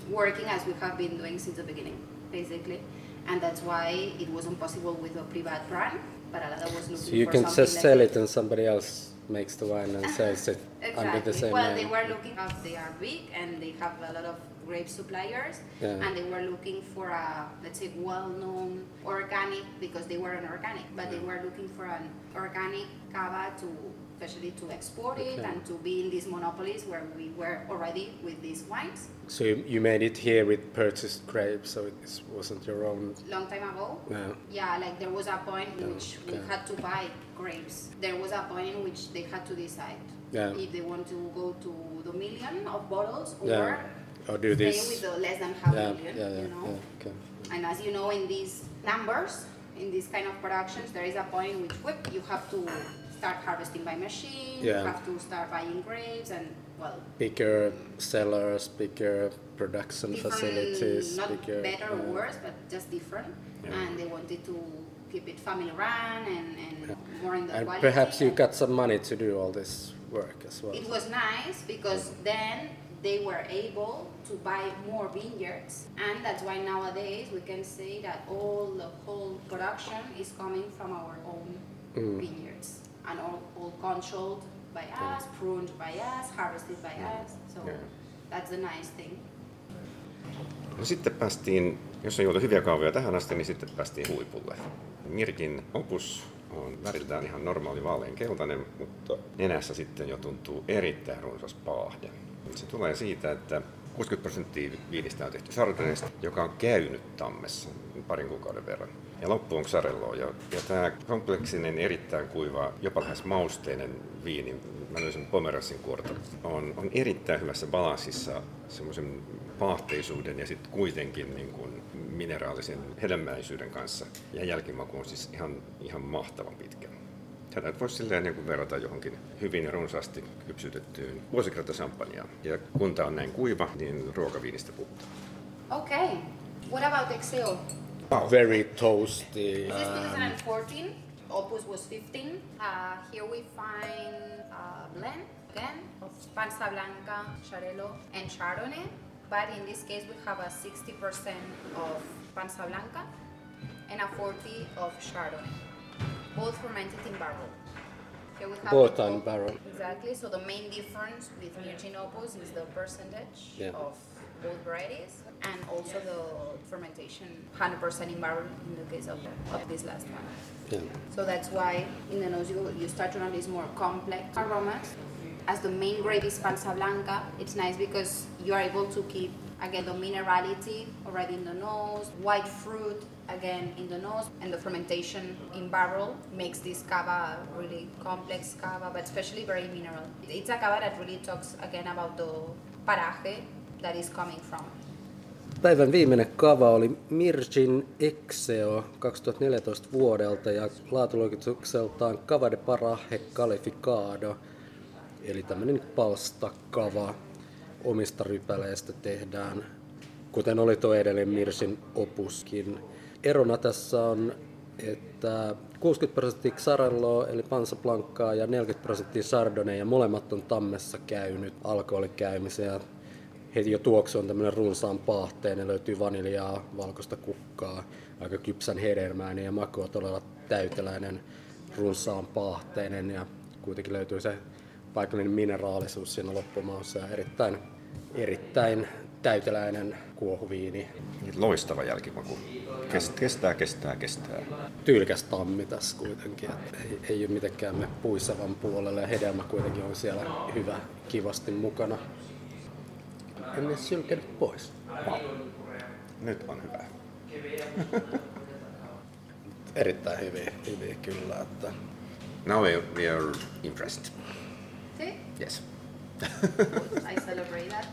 working as we have been doing since the beginning, basically. And that's why it wasn't possible with a private brand, but Alada was looking So you can just like sell it. and somebody else makes the wine and sells it exactly. under the same well, name. they were looking at they are big and they have a lot of grape suppliers, Yeah. and they were looking for a let's say well-known organic because they were an organic, but they were looking for an organic cava to especially to export it Okay. and to be in these monopolies where we were already with these wines So you, you made it here with purchased grapes, so it wasn't your own. long time ago. Yeah. Yeah, like there was a point in which we had to buy grapes. There was a point in which they had to decide Yeah. if they want to go to the million of bottles or Yeah. Or do stay this. with the less than half yeah, million, yeah, yeah, you know. yeah, okay. And as you know, in these numbers, in these kind of productions, there is a point in which whip, you have to start harvesting by machine. Yeah. You have to start buying grapes, and well, Bigger cellars, bigger production facilities, not bigger. better or uh, worse, but just different. Yeah. And they wanted to keep it family run and, and more in the And quality. perhaps you got some money to do all this work as well. It was nice because then they were able to buy more vineyards, and that's why nowadays we can say that all the whole production is coming from our own Mm. vineyards and all, all controlled by us, pruned by us, harvested by us. So Yeah. that's the nice thing. No sitten päästiin, jos on juotu hyviä kahvia tähän asti, niin sitten päästiin huipulle. Mirkin opus on väriltään ihan normaali vaalean keltainen, mutta nenässä sitten jo tuntuu erittäin runsas paahde. Se tulee siitä, että 60 prosenttia viinistä on tehty Chardonnaysta, joka on käynyt tammessa parin kuukauden verran. Ja loppu on Xarelloa. Ja, ja tämä kompleksinen, erittäin kuiva, jopa lähes mausteinen viini, mä löysin Pomerassin kuorta, on, on erittäin hyvässä balanssissa semmoisen paahteisuuden ja sitten kuitenkin niin kuin mineraalisen hedelmäisyyden kanssa. Ja jälkimaku on siis ihan, ihan mahtavan pitkä. Tätä voisi silleen niin verrata johonkin hyvin runsaasti kypsytettyyn vuosikertasampanjaan. Ja kun tämä on näin kuiva, niin ruokaviinistä puhutaan. Okay, what about Excel? Very toasty. This is 2014. Opus was 15. Uh, here we find a blend again of Pansa Blanca, Xarel·lo, and Chardonnay. But in this case, we have a 60% of Pansa Blanca and a 40 of Chardonnay, both fermented in barrel. Here we have Both the on barrel. Exactly. So the main difference with Mirgin Opus is the percentage Yeah. of both varieties and also the fermentation 100% in barrel in the case of, of this last one. Yeah. So that's why in the nose you, you start to notice more complex aromas. As the main grape is Pansa Blanca, it's nice because you are able to keep again the minerality already in the nose, white fruit again in the nose, and the fermentation in barrel makes this cava a really complex cava, but especially very mineral. It's a cava that really talks again about the paraje that is coming from. Päivän viimeinen kava oli Mirgin Exeo 2014 vuodelta ja laatuluokitukseltaan Cava de Paraje Calificado, eli tämmöinen palstakava omista rypäleistä tehdään, kuten oli tuo edellinen Mirsin opuskin. Erona tässä on, että 60 prosenttia Xarelloa eli Pansa Blancaa ja 40 prosenttia Chardonnay ja molemmat on tammessa käynyt alkoholikäymisen ja heti jo tuoksu on tämmöinen runsaan paahteen, löytyy vaniljaa, valkoista kukkaa, aika kypsän hedelmäinen ja maku on todella täyteläinen, runsaan paahteinen ja kuitenkin löytyy se paikallinen mineraalisuus siinä loppumaussa ja erittäin, erittäin täyteläinen kuohuviini. Loistava jälkimaku. Kest- Kestää, kestää, kestää. Tyylikäs tammi tässä kuitenkin, että ei, ei ole mitenkään me puisavan puolelle ja hedelmä kuitenkin on siellä hyvä, kivasti mukana. En ne sylkenyt pois. Nyt on hyvä. Erittäin hyviä, hyviä kyllä. Että Now we we are impressed. See? Yes. I celebrate that.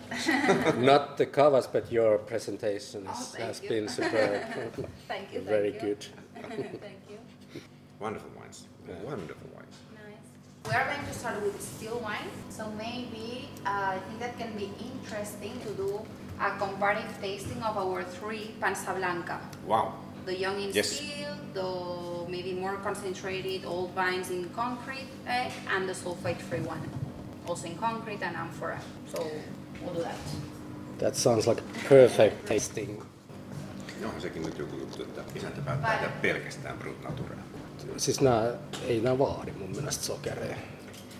not the covers, but your presentation Oh, has, you. been superb. thank you. Very thank you. good. thank you. Wonderful wines. Wonderful wines. Nice. We are going to start with still wine, so maybe uh, I think that can be interesting to do a comparative tasting of our three Pansa Blanca. Wow. The young in Yes. steel, the maybe more concentrated old vines in concrete egg, and the sulfate-free one, also in concrete and amphora. So we'll do that. That sounds like perfect tasting. Onhan sekin nyt joku juttu, että isäntä päättää tehdä pelkästään Brut Naturaa. Siis nää, ei nää vaadi mun mielestä sokeria.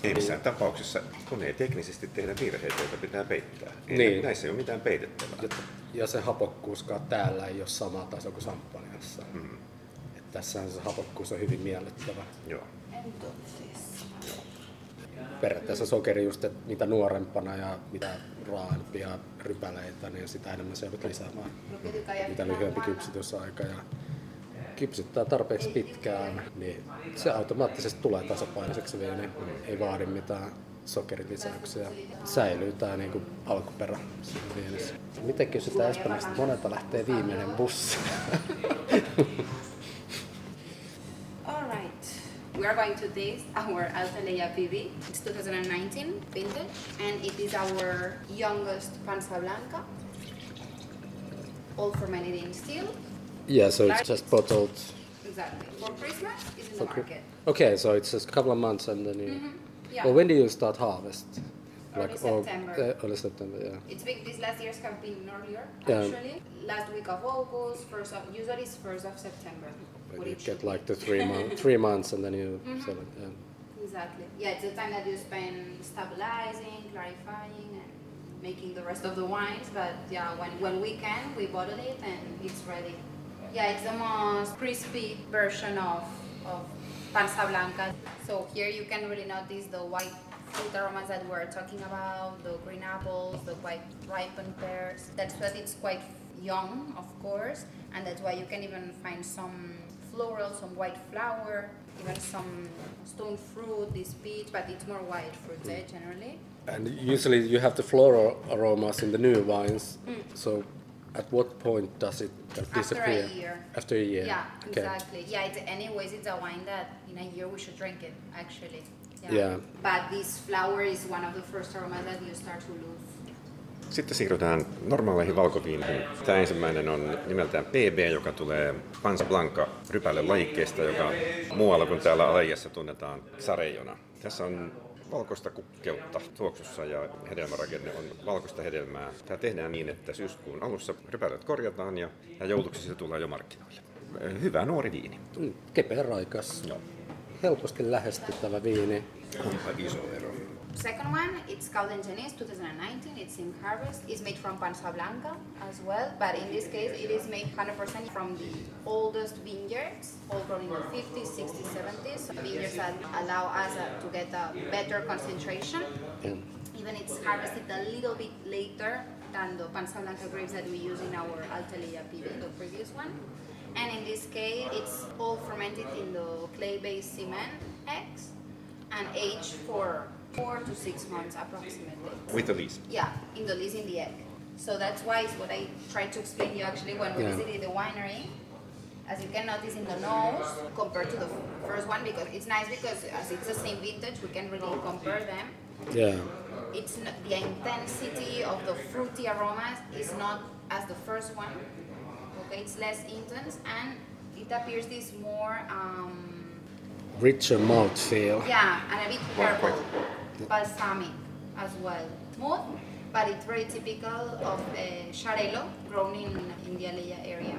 Ei missään tapauksessa, kun ei teknisesti tehdä virheitä, joita pitää peittää. Ei Niin. Näissä ei ole mitään peitettävää. Ja, ja se hapokkuuskaan täällä ei ole sama taso kuin Sampaniassa. Mm. Et tässähän se hapokkuus on hyvin miellyttävä. Joo. Periaatteessa sokeri just, että mitä nuorempana ja mitä raaempia rypäleitä, niin sitä enemmän se joudut lisäämään. tú callas Mitä lyhyempi kypsytysaika ja kypsyttää tarpeeksi pitkään, niin se automaattisesti tulee tasapainoiseksi viini. Ei vaadi mitään sokerilisäyksiä. Säilyy tämä niinku alkuperä siinä viinissä. Miten kysytään espanjasta, monelta lähtee viimeinen bussi? All right. We are going to taste our Altalea PV. It's 2019 vintage, and it is our youngest Panza Blanca, all fermented in steel. Yeah, so it's just bottled Exactly. For Christmas, it's in for the cri- market. Okay, so it's just a couple of months and then you... Mhm, yeah. Well, when do you start harvest? Early oh, September. uh, early September, yeah. It's big. These last years have been earlier, Yeah. actually. Last week of August, first of usually it's first of September. what you it should get like be. the three month, three months and then you Mhm. sell it. Yeah. Exactly. Yeah, it's the time that you spend stabilizing, clarifying, and making the rest of the wines. But yeah, when, when we can, we bottle it and it's ready. Yeah, it's the most crispy version of, of Pansa Blanca. So here you can really notice the white fruit aromas that we're talking about, the green apples, the white ripened pears. That's why it's quite young, of course, and that's why you can even find some floral, some white flower, even some stone fruit, this peach, but it's more white fruit eh, generally. And usually you have the floral aromas in the new wines. Mm. So at what point does it of After a disappear? year. After a year. Yeah, okay. exactly. Yeah, it's, anyways, it's a wine that in a year we should drink it, actually. Yeah. But this flower is one of the first aromas that you start to lose. Sitten siirrytään normaaleihin valkoviineihin. Tämä ensimmäinen on nimeltään PB, joka tulee Pans Blanca rypälle lajikkeesta, joka muualla kuin täällä Alajassa tunnetaan sarejona. Tässä on valkoista kukkeutta tuoksussa ja hedelmärakenne on valkoista hedelmää. Tämä tehdään niin, että syyskuun alussa rypälet korjataan ja, ja jouluksi se tulee jo markkinoille. Hyvä nuori viini. Mm, kepeä raikas. Joo. Helposti lähestyttävä viini. Onpa iso ero. Second one, it's called Engenis 2019. It's in harvest. It's made from Pansa Blanca as well, but in this case, it is made 100% from the oldest vineyards, all grown in the 50s, 60s, 70s. So Vineyards that allow us uh, to get a better concentration. Even it's harvested a little bit later than the Pansa Blanca grapes that we use in our Alta Alella PB, the previous one. And in this case, it's all fermented in the clay-based cement eggs and aged for four to six months approximately. With the least. Yeah, in the least in the egg. So that's why it's what I tried to explain you actually when we Yeah. visited the winery. As you can notice in the nose compared to the first one, because it's nice because as it's the same vintage, we can really compare them Yeah. it's not, the intensity of the fruity aromas is not as the first one. Okay, it's less intense and it appears this more um, Richer mouthfeel. yeah and a bit Quite- herbal, balsamic as well. Smooth, but it's very typical of the Xarel·lo grown in, in the Alella area.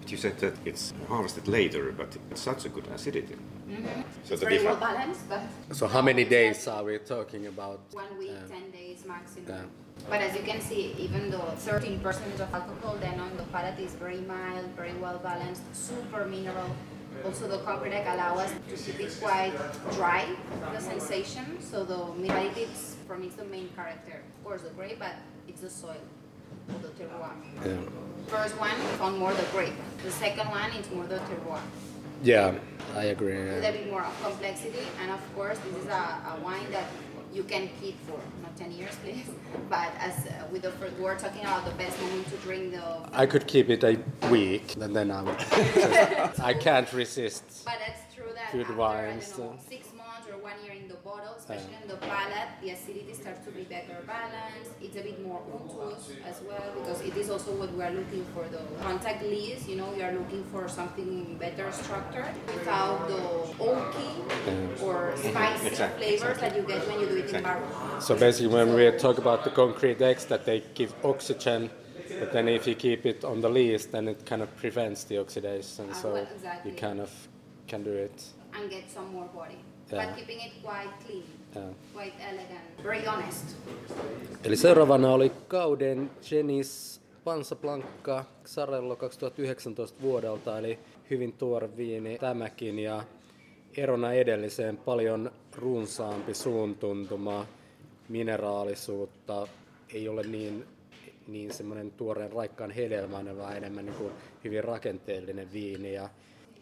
But you said that it's harvested later, but it's such a good acidity. So Mm-hmm. It's the very well balanced, but So how many days are we talking about? one week, Yeah. 10 days maximum. Yeah. But as you can see, even though 13% of alcohol, then on the palate is very mild, very well balanced, super mineral. Also, the concrete egg allow us to keep it quite dry, the sensation. So the minerality, for me, it's the main character. Of course, the grape, but it's the soil, or the terroir. Yeah. First one, found more the grape. The second one, it's more the terroir. Yeah, I agree. A little bit more of complexity, and of course, this is a, a wine that you can keep for not 10 years, please. But as uh, with the first, we're talking about the best moment to drink the. I could keep it a week, and then I would. I can't resist. But that's true that Good after wines, I don't know, uh, six months or one year in the bottle, especially in the palate, the acidity starts to be better balanced. It's a bit more unctuous as well because it is also what we are looking for. The contact lees, you know, we are looking for something better structured without the oaky or spicy Exactly, flavors that you get when you do it in barrel. So basically, when we talk about the concrete eggs, that they give oxygen, but then if you keep it on the lees, then it kind of prevents the oxidation. Ah, So well, exactly. you kind of can do it. and get some more body, Yeah. but keeping it quite clean. Quite elegant, very honest. Eli seuraavana oli kauden Jenis Pansa Blanca Xarello 2019 vuodelta, eli hyvin tuore viini tämäkin ja erona edelliseen paljon runsaampi suuntuntuma, mineraalisuutta, ei ole niin, niin semmoinen tuoreen raikkaan hedelmäinen, vaan enemmän niin kuin hyvin rakenteellinen viini. Ja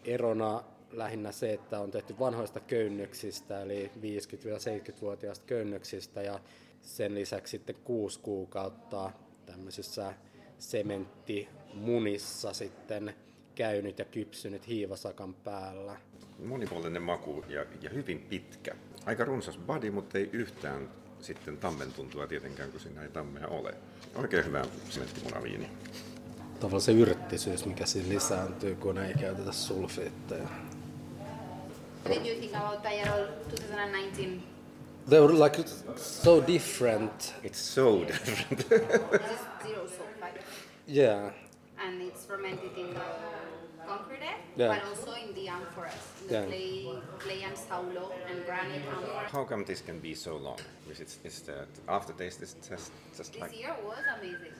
erona lähinnä se, että on tehty vanhoista köynnöksistä, eli 50-70-vuotiaista köynnöksistä, ja sen lisäksi sitten kuusi kuukautta tämmöisissä sementtimunissa sitten käynyt ja kypsynyt hiivasakan päällä. Monipuolinen maku ja, ja hyvin pitkä. Aika runsas body, mutta ei yhtään sitten tammen tuntua tietenkään, kun siinä ei tammea ole. Oikein hyvä sementtimunaviini. Tavallaan se yrttisyys, mikä siinä lisääntyy, kun ei käytetä sulfiitteja. What did you think about Tallarol 2019? They were like so different. It's so different. zero sulfite. Yeah. And it's fermented in the concrete, yeah. but also in the amphoras, in the yeah. clay, clay and saulo and granite amphoras. How come this can be so long? Because it's, it's the aftertaste is just, just this like... year was amazing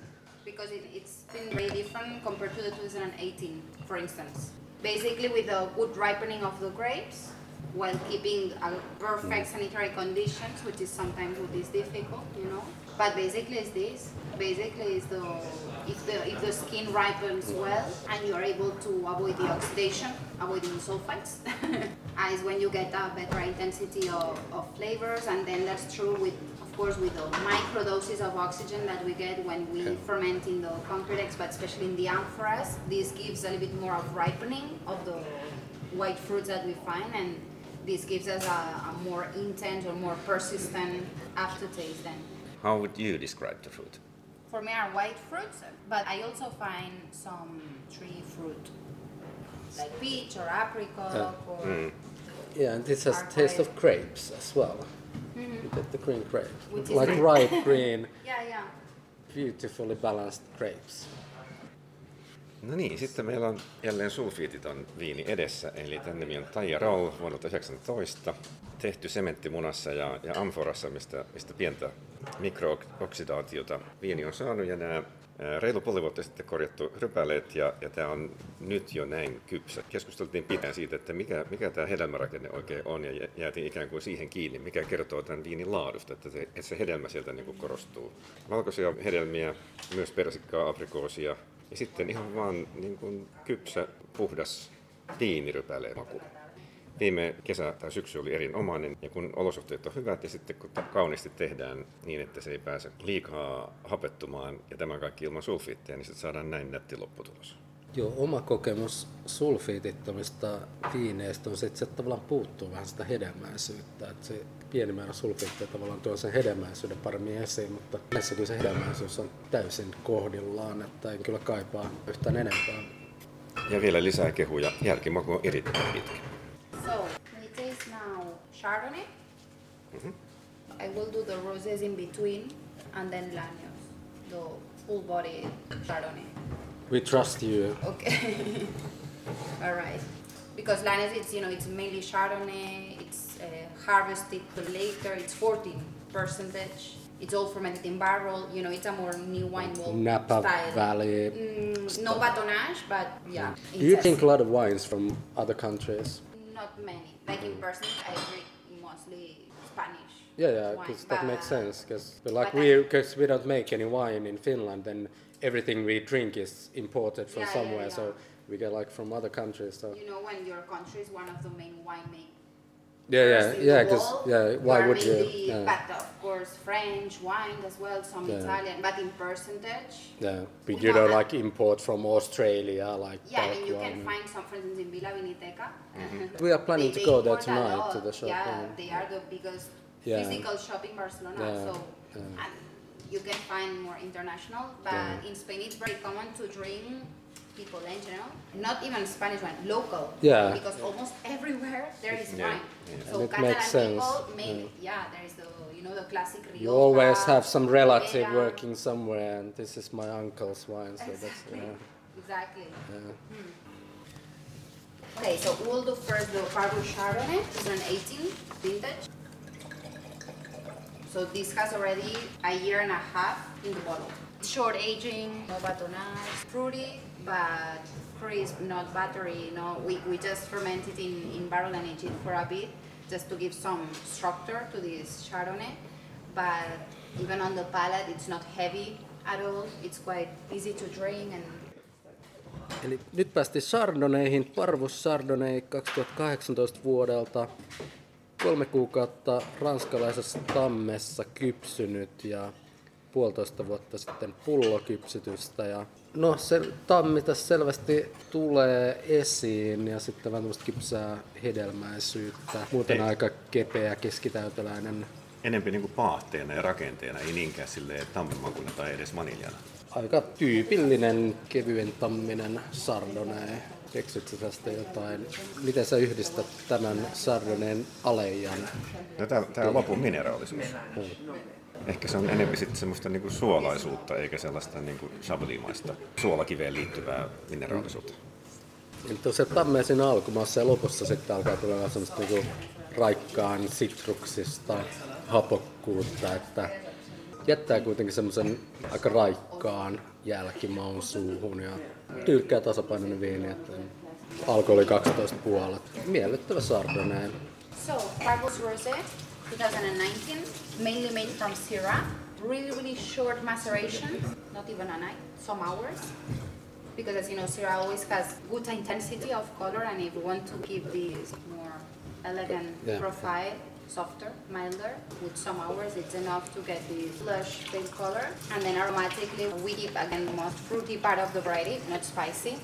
because it, it's been very different compared to the 2018, for instance. Basically, with the good ripening of the grapes, while keeping a perfect sanitary conditions, which is sometimes what is difficult, you know. But basically, it's this. Basically, is the if the if the skin ripens well and you are able to avoid the oxidation, avoiding sulfites, is when you get a better intensity of, of flavors, and then that's true with course, with the micro doses of oxygen that we get when we okay. ferment in the concrete concretex, but especially in the amphoras, this gives a little bit more of ripening of the white fruits that we find, and this gives us a, a more intense or more persistent aftertaste. Then, how would you describe the fruit? For me, are white fruits, but I also find some tree fruit, like peach or apricot yeah. or. Mm. Yeah, and this has taste of grapes as well. Mm-hmm. You get the green grape, like ripe green. yeah, yeah. Beautifully balanced grapes. No niin, sitten meillä on jälleen sulfiititon viini edessä, eli tämän nimi on Taija Roll vuonna 19, tehty sementtimunassa ja, ja amforassa, mistä, mistä pientä mikrooksidaatiota viini on saanut, ja nämä reilu puoli vuotta sitten korjattu rypäleet ja, ja tämä on nyt jo näin kypsä. Keskusteltiin pitkään siitä, että mikä, mikä tämä hedelmärakenne oikein on ja jäätiin ikään kuin siihen kiinni, mikä kertoo tämän viinin laadusta, että se, että se hedelmä sieltä niin kuin korostuu. Valkoisia hedelmiä, myös persikkaa, aprikoosia ja sitten ihan vaan niin kuin kypsä, puhdas viinirypäleen maku viime kesä tai syksy oli erinomainen ja kun olosuhteet on hyvät ja sitten kun kauniisti tehdään niin, että se ei pääse liikaa hapettumaan ja tämä kaikki ilman sulfiitteja, niin sitten saadaan näin nätti lopputulos. Joo, oma kokemus sulfiitittomista viineistä on se, että se tavallaan puuttuu vähän sitä hedelmäisyyttä. Että se pieni määrä sulfiitteja tavallaan tuo sen hedelmäisyyden paremmin esiin, mutta näissä kyllä se hedelmäisyys on täysin kohdillaan, että ei kyllä kaipaa yhtään enempää. Ja vielä lisää kehuja. Jälkimaku on erittäin pitkä. Chardonnay. Mm-hmm. I will do the roses in between, and then Lanius, the full body Chardonnay. We trust you. Okay. All right. Because Lanius, it's you know, it's mainly Chardonnay. It's uh, harvested later. It's 14 percentage. It's all fermented in barrel. You know, it's a more new wine world Napa style. Valley. Mm, no batonnage, but yeah. Do you drink a lot of wines from other countries? not many. Like in person, I drink mostly Spanish. Yeah, yeah, because that makes sense. Because like we, because we don't make any wine in Finland, then everything we drink is imported from yeah, somewhere. Yeah, yeah. So we get like from other countries. So you know, when your country is one of the main winemaking yeah, yeah, yeah. Because yeah, why would you? Yeah. But of course, French wine as well, some yeah. Italian, but in percentage. Yeah, but you don't like import from Australia, like. Yeah, I mean you can find some, for instance, in Vila Viniteca. Mm-hmm. we are planning they, to go there tonight to the shop. Yeah, yeah, they are the biggest physical shop in Barcelona. So. And you can find more international, but in Spain it's very common to drink people in general, not even Spanish wine, local. Yeah. Because almost everywhere there is yeah. wine. Yeah. So it Catalan makes sense. people, maybe, yeah. yeah, there is the you know the classic Rioja. You always have some relative working somewhere, and this is my uncle's wine, so exactly. that's yeah. Exactly. Hmm. Okay, so we'll do first the Parvus Chardonnay, 2018 vintage. So this has already a year and a half in the bottle. Short aging, no batonnage, fruity, but crisp, not buttery. No, we, we just ferment it in, in barrel and age it for a bit, just to give some structure to this Chardonnay. But even on the palate, it's not heavy at all. It's quite easy to drink and Eli nyt päästiin Chardonnayhin, Parvus Chardonnay 2018 vuodelta. Kolme kuukautta ranskalaisessa tammessa kypsynyt ja puolitoista vuotta sitten pullokypsytystä. Ja no se tammi tässä selvästi tulee esiin ja sitten vähän tämmöistä kypsää hedelmäisyyttä. Muuten Ei. aika kepeä keskitäyteläinen Enempi niin kuin paahteena ja rakenteena, ei niinkään silleen tammimakuna tai edes vaniljana. aika tyypillinen kevyen tamminen Chardonnay. Keksitkö tästä jotain? Miten sä yhdistät tämän Chardonnayn alejan? No, tää, tää on lopun mineraalisuus. Ehkä se on enemmän sitten semmoista niinku suolaisuutta eikä sellaista niinku chablis-maista suolakiveen liittyvää mineraalisuutta. Eli tuossa tammeen siinä alkumaassa ja lopussa sitten alkaa tulla semmoista niinku raikkaan sitruksista hapokkuutta, että jättää kuitenkin semmoisen aika raikkaan jälkimaun suuhun ja tyykkää tasapainoinen viini, että alkoholi 12 puolet. Miellyttävä Chardonnay. So, Rosé 2019, mainly made from Syrah. Really, really short maceration, not even a night, some hours. Because as you know, Syrah always has good intensity of color, and if we want to keep this more elegant Yeah. profile, softer, milder, with some hours, it's enough to get this lush pale color. And then aromatically, we keep again the most fruity part of the variety, not spicy.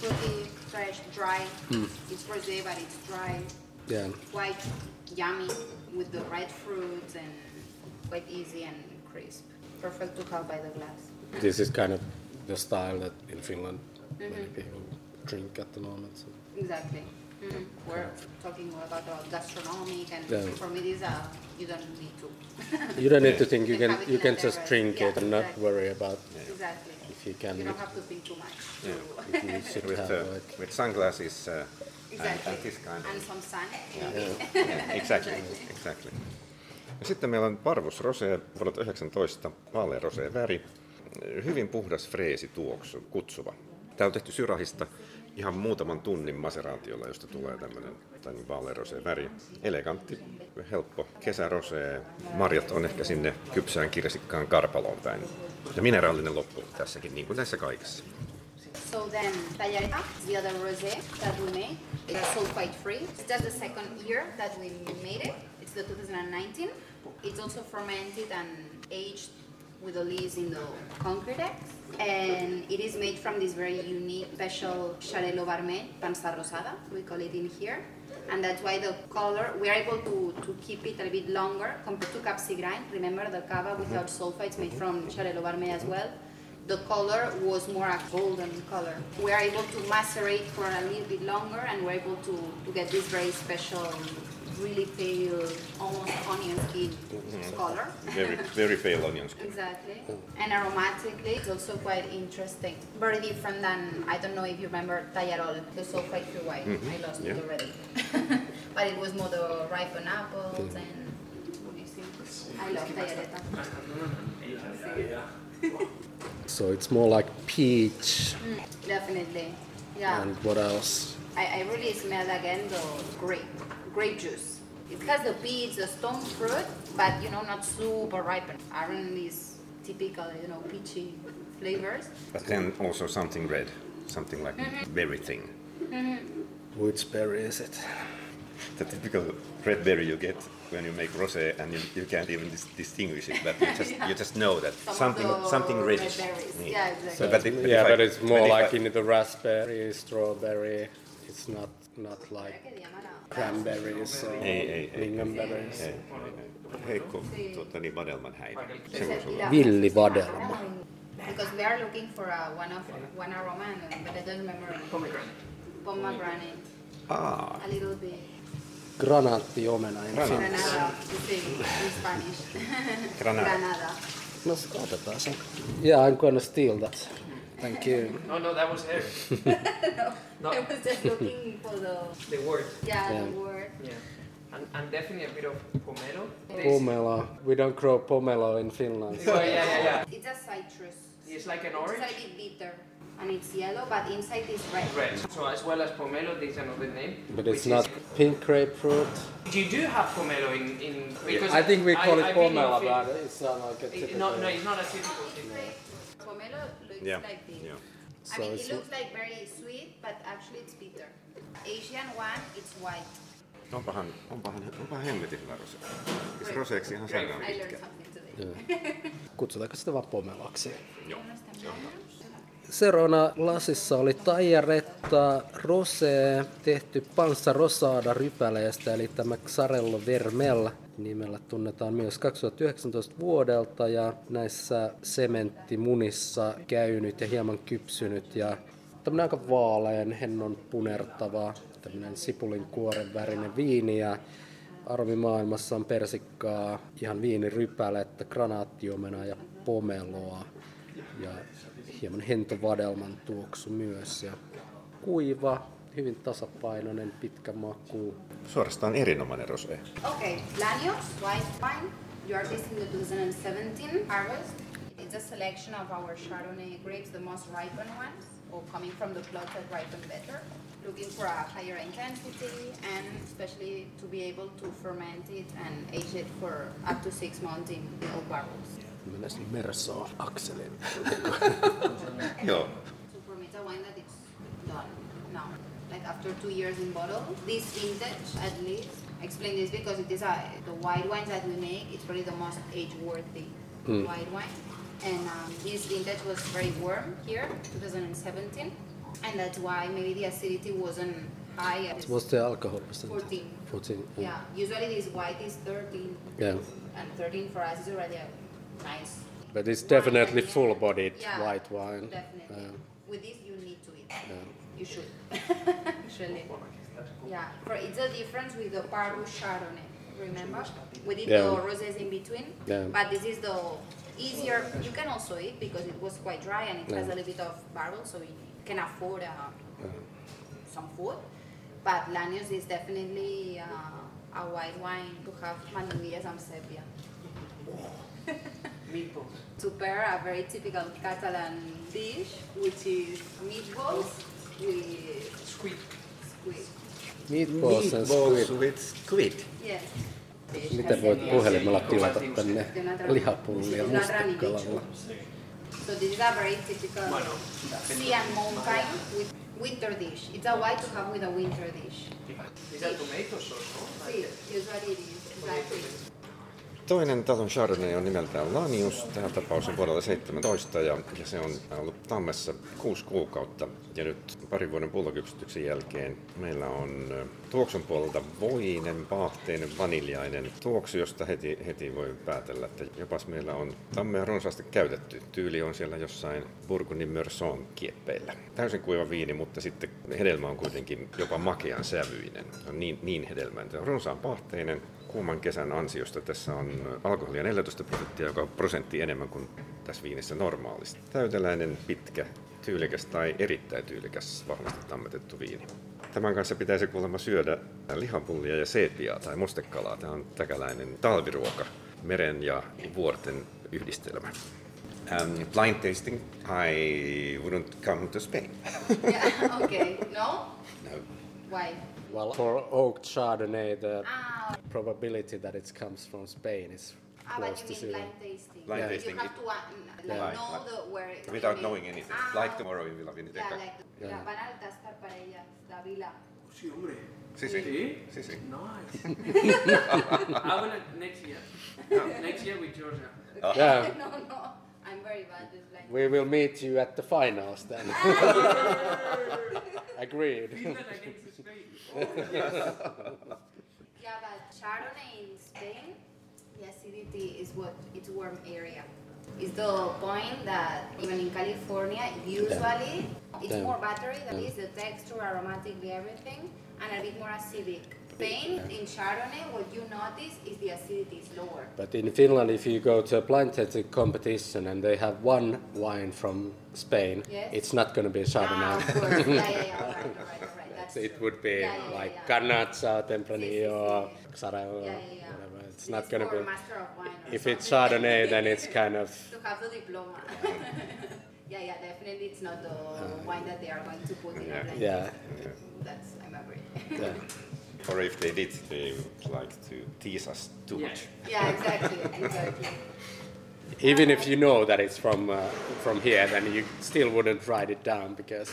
Fruity, fresh, dry. Hmm. It's rosé, but it's dry Yeah. quite yummy with the red fruits and quite easy and crisp. Perfect to have by the glass. This is kind of the style that in Finland many people drink at the moment. So. Exactly. Mhm. We're talking about uh, gastronomic, and Yeah. for me, these are you don't need to. You don't need to think you You can you can just terrace. drink Yeah, it and not exactly. worry about exactly. if you can. You don't have to think too much. to- if you should With, uh, like with sunglasses uh, and, exactly. and this kind And of... some sun. Yeah, exactly, exactly. Ja sitten meillä on Parvus Rosé vuodelta 19, vaalea rosé väri, hyvin puhdas freesi tuoksu, kutsuva. Tämä on tehty Syrahista ihan muutaman tunnin maseraatiolla, josta tulee tämmöinen niin vaalea rosé väri. Elegantti, helppo kesärosee. Marjat on ehkä sinne kypsään kirsikkaan karpaloon päin. Ja mineraalinen loppu tässäkin, niin kuin näissä kaikissa. So then, Tallareta, the other rosé that we made, it's sulfite free. It's just the second year that we made it. It's the 2019. It's also fermented and aged with the leaves in the concrete. And it is made from this very unique special Xarel·lo Vermell, Pansa Rosada, we call it in here. And that's why the color, we are able to, to keep it a bit longer compared to Capsigrany. Remember the cava without mm-hmm. sulfites made from Xarel·lo Vermell as well the color was more a golden color. We are able to macerate for a little bit longer and we're able to, to get this very special, really pale, almost onion skin mm-hmm. color. Very, very pale onions. Exactly. And aromatically, it's also quite interesting. Very different than, I don't know if you remember Tallarol, the sulfite free wine. I mm-hmm. lost Yeah. it already. but it was more the ripened apples and. what do you think? I love Tallareta. so it's more like peach Mm, definitely. Yeah. and what else? I, I really smell again the grape, grape juice. It has the peach, the stone fruit, but you know, not super ripened. Aren't these typical, you know, peachy flavors? But then also something red, something like berry thing. Which berry is it? The typical red berry you get when you make rosé, and you, you can't even dis- distinguish it, but you just you just know that Some something something red reddish. Mm. Yeah, exactly. So, but it- but yeah, I- but it's more like I- in the raspberry, strawberry. It's not not like cranberries or ei. lingonberries. Ei, ei, ei. Heikko tuota, niin vadelman häivä. Villivadelma. Because we are looking for a, one of one aroma, but I don't remember. Pomegranate. Pomegranate. Aa, A little bit. Granaattiomena in Granat. Finnish. Granada, you say in Spanish. Granada. Granada. No, otetaan se. Yeah, I'm gonna steal that. Thank you. No, no, that was her. I was just looking for the The word. yeah, Yeah. the word. Yeah. and, and definitely a bit of pomelo. Pomelo. We don't grow pomelo in Finland. So yeah, yeah, yeah. It's a citrus. It's like an orange? It's a bit bitter, and it's yellow, but inside is red. Red. So as well as pomelo, there's another name. But which it's is- not pink grapefruit. You do have pomelo in in because I think we call I- it I've been in pomelo, Fin- but it's not like a It- typical. no, no, it's not a typical thing. Pomelo looks Yeah. like this. Yeah. I mean, it looks like very sweet, but actually it's bitter. Asian one, it's white. Onpahan, onpahan, onpahan hemmetin hyvä rose. Siis roseeksi ihan sairaan I learned pitkä. something today. Kutsutaanko sitä vaan pomeloksi? Joo. Seuraavana lasissa oli Tajaretta Rosé, tehty Pansa Rosada rypäleestä, eli tämä Xarello Vermel nimellä tunnetaan myös 2019 vuodelta ja näissä sementtimunissa käynyt ja hieman kypsynyt ja tämmönen aika vaalean, hennon punertava, tämmönen sipulin kuoren värinen viini ja aromimaailmassa on persikkaa, ihan viinirypälettä, granaattiomena ja pomeloa ja hieman hentovadelman tuoksu myös ja kuiva, hyvin tasapainoinen, pitkä maku. Suorastaan erinomainen rose. Okay, Lanius white wine. You are tasting the 2017 harvest. It's a selection of our Chardonnay grapes, the most ripened ones, or coming from the plots that ripen better. Looking for a higher intensity and especially to be able to ferment it and age it for up to six months in the oak barrels. Mennään sinne Mersoon Akselin. Joo. So for me, it's a wine that it's done now. Like after two years in bottle, this vintage at least. I explain this because it is a, the white wines that we make. It's probably the most age-worthy white wine. And um, this vintage was very warm here, 2017, and that's why maybe the acidity wasn't high. What's the alcohol percent? 14. 14. Yeah, usually this white is 13, Yeah. and 13 for us is already a nice. But it's definitely Yeah. full-bodied Yeah, white wine. Definitely. Yeah. With this, you need to eat. Yeah. You should. Actually. Yeah. For it's a difference with the Parvus Chardonnay. Remember? We did the rosés in between. Yeah. But this is the easier. You can also eat because it was quite dry and it has a little bit of barrel, so you can afford uh, some food. But Lanius is definitely uh, a white wine to have manillas and sepia. Meatballs. to pair a very typical Catalan dish, which is meatballs with Squid. squid. Meatballs and Meatballs squid. with squid. Yes. Miten voit puhelimella tilata tänne lihapullia mustakalalla? So this is a very typical sea and mountain with winter dish. It's a white to have with a winter dish. Is that tomato sauce, no? See, usually it is. Exactly. Toinen talon Chardonnay on nimeltään Lanius, tähän tapaus on vuodelta 17 ja, ja se on ollut tammessa kuusi kuukautta. Ja nyt parin vuoden pullokypsytyksen jälkeen meillä on tuoksun puolelta voinen, paahteinen, vaniljainen tuoksu, josta heti, heti voi päätellä, että jopas meillä on tammea runsaasti käytetty. Tyyli on siellä jossain Burgundin Meursault kieppeillä. Täysin kuiva viini, mutta sitten hedelmä on kuitenkin jopa makean sävyinen. On niin, niin hedelmäinen. Runsaan paahteinen, kuuman kesän ansiosta tässä on alkoholia 14 prosenttia, joka on prosentti enemmän kuin tässä viinissä normaalisti. Täyteläinen, pitkä, tyylikäs tai erittäin tyylikäs, vahvasti tammetettu viini. Tämän kanssa pitäisi kuulemma syödä lihapullia ja seepiaa tai mustekalaa. Tämä on täkäläinen talviruoka, meren ja vuorten yhdistelmä. Um, blind tasting, I wouldn't come to Spain. Yeah. Okay. No. no. Why? Well, for oak Chardonnay, the Ah, probability that it comes from Spain is ah close but to you mean zero. blind tasting. Blind you tasting, have to uh, like Yeah. know the where. Without knowing anything. Ah, Like tomorrow in Vila Viniteca. Yeah, like Yeah. yeah. van a tastar para ellas, la vila. Sí, hombre. Sí, sí. Sí? Sí, sí. Nice. I wanna next year. No. Next year with Georgia. Yeah, no, no, I'm very bad with blind. we will meet you at the finals then. Agreed. Finland against Spain. Oh, Yeah, but Chardonnay in Spain, the acidity is what it's warm area. It's the point that even in California, usually it's Yeah. more battery, that is the texture, aromatically everything, and a bit more acidic. Spain in Chardonnay, what you notice is the acidity is lower. But in Finland, if you go to a blind tasting competition and they have one wine from Spain, Yes. it's not going to be a Ah, Chardonnay. of course. Yeah, yeah, yeah. All right, all right, all right. That's That's it true. would be Yeah, yeah, like yeah. Garnacha, Tempranillo, Xarel, Yeah, yeah, yeah. whatever. It's This not gonna be. Master of Wine If it's something. Chardonnay, then it's kind of to have the diploma. yeah, yeah, definitely it's not the wine that they are going to put in Yeah. a blend. yeah, That's I'm agree. yeah. Or if they did, they would like to tease us too Yeah. much. yeah, exactly, exactly. Even if you know that it's from uh, from here, then you still wouldn't write it down because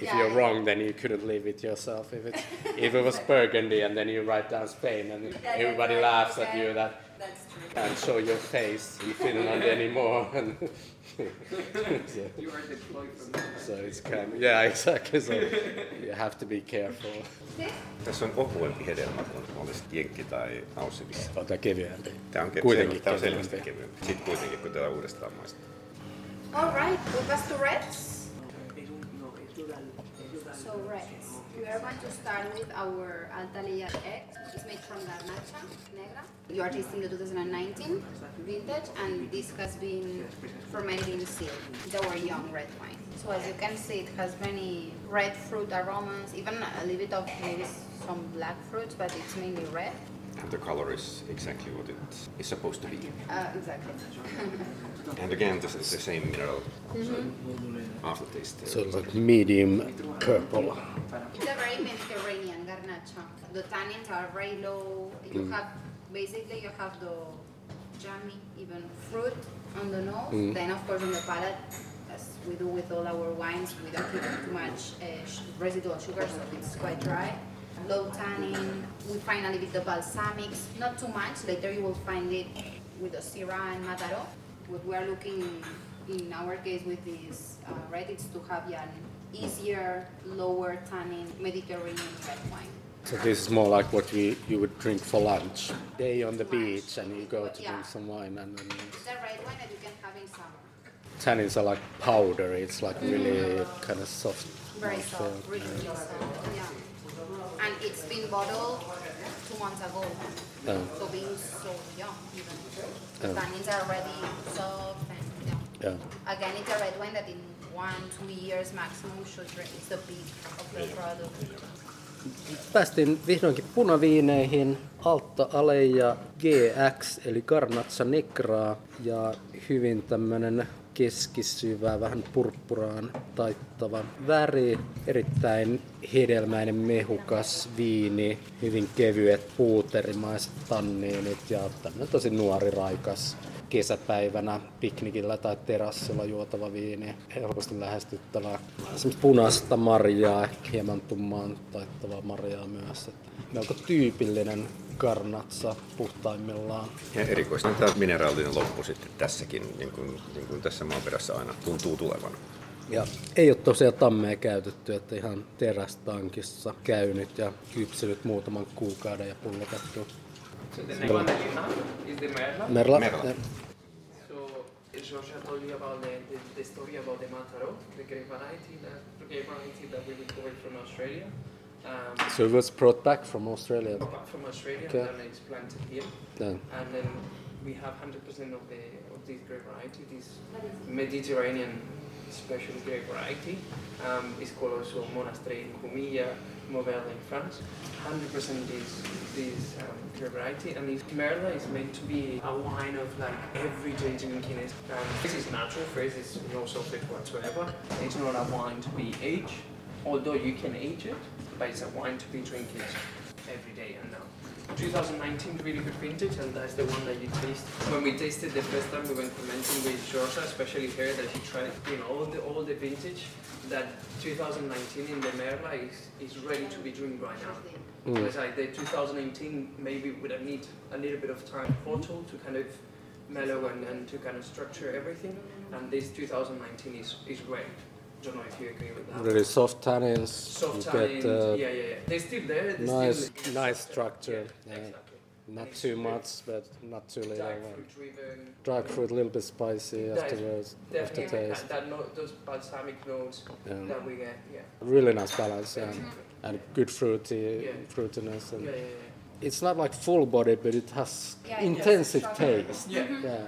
if Yeah, you're wrong, then you couldn't live it yourself. If it if it was Burgundy and then you write down Spain and Yeah, yeah, everybody right, laughs at you that That's true. can't show your face in Finland anymore. So, You are deployed from so it's kind of, yeah, exactly. So you have to be careful. Tässä on ohuempi hedelmä kuin olisi jenkki tai aussivis. Ota kevyempi. Tämä on, Kuitenkin tämä on selvästi kevyempi. Sitten kuitenkin, kun tätä uudestaan maistaa. All right, we pass to reds. So reds. We are going to start with our Alta Alella egg. It's made from Garnacha Negra. You are tasting the 2019 vintage, and this has been fermented in seal. It's our young red wine. So as you can see, it has many red fruit aromas, even a little bit of maybe some black fruits, but it's mainly red. And the color is exactly what it is supposed to be. Uh, exactly. And again, this is the same mineral aftertaste. So it's like medium purple. It's a very Mediterranean garnacha. The tannins are very low. You have basically you have the jammy, even fruit on the nose. Then of course on the palate, as we do with all our wines, we don't put too much uh, residual sugar, so it's quite dry. Low tannin. We find a little bit of balsamics, not too much. Later you will find it with the Syrah and Mataro. What we are looking in our case with this uh, red is to have an easier, lower tannin Mediterranean red wine. So this is more like what you, you would drink for lunch. Day on the beach and you go to Yeah. drink some wine and then It's a red wine that you can have in summer. tannins are like powder. It's like really kind of soft. Very soft, really soft. Yeah. And it's been bottled two months ago. Oh. So being so young, even. Oh. The tannins are already soft and yeah. Yeah. Again, it's a red wine that in one, two years maximum should drink. It's the peak of the product. Päästiin vihdoinkin punaviineihin. Altta Aleja GX eli Garnatsa Negraa ja hyvin tämmönen keskisyvä, vähän purppuraan taittava väri. Erittäin hedelmäinen, mehukas viini, hyvin kevyet puuterimaiset tanniinit ja tämmönen tosi nuori, raikas kesäpäivänä piknikillä tai terassilla juotava viini. Helposti lähestyttävää. Semmoista punaista marjaa, hieman tummaan taittavaa marjaa myös. Että melko tyypillinen karnatsa puhtaimmillaan. Ja erikoista tämä mineraalinen loppu sitten tässäkin, niin kuin, niin kuin tässä maaperässä aina tuntuu tulevan. Ja ei ole tosiaan tammea käytetty, että ihan terästankissa käynyt ja kypsynyt muutaman kuukauden ja pullotettu. So the next one that you have is the Merla. Merla. Merla. Ja- So Georgia told you about the, the, the story about the Mataro, the grape variety, that grape variety that we recovered from Australia. Um, So it was brought back from Australia. back from Australia, Okay. and then it's planted here. Yeah. And then we have 100% of the of this grape variety, this Mediterranean special grape variety. Um, it's called also Monastrell in Jumilla, Mourvèdre in France. 100% this this um, grape variety, and this Merla is meant to be a wine of like everyday drinking. It's, um, this is natural first, it's no sulfate whatsoever. It's not a wine to be aged, although you can age it, but it's a wine to be drinking every day and now. 2019 really good vintage and that's the one that you taste. When we tasted the first time we went fermenting with Georgia, especially here that she tried you know all the all the vintage that 2019 in the Merla is, is ready to be drinking right now. Mm. Whereas like the 2018 maybe would have need a little bit of time for bottle to kind of mellow and, and to kind of structure everything and this 2019 is, is great. Don't know if you agree with that. Really soft tannins. Soft you tannins, uh, yeah, yeah, yeah. They're still there. They're nice, still, nice structure. Yeah, Yeah. exactly. Not It's too really much, but not too little. Dark Uh, fruit driven. Dark fruit, a little bit spicy That- afterwards, Definitely aftertaste. that, that note, those balsamic notes Yeah. that we get. Yeah. Really nice balance yeah. Exactly. and good fruity Yeah. fruitiness. And Yeah, yeah, yeah. It's not like full body, but it has Yeah, intensive yes. taste. Yeah.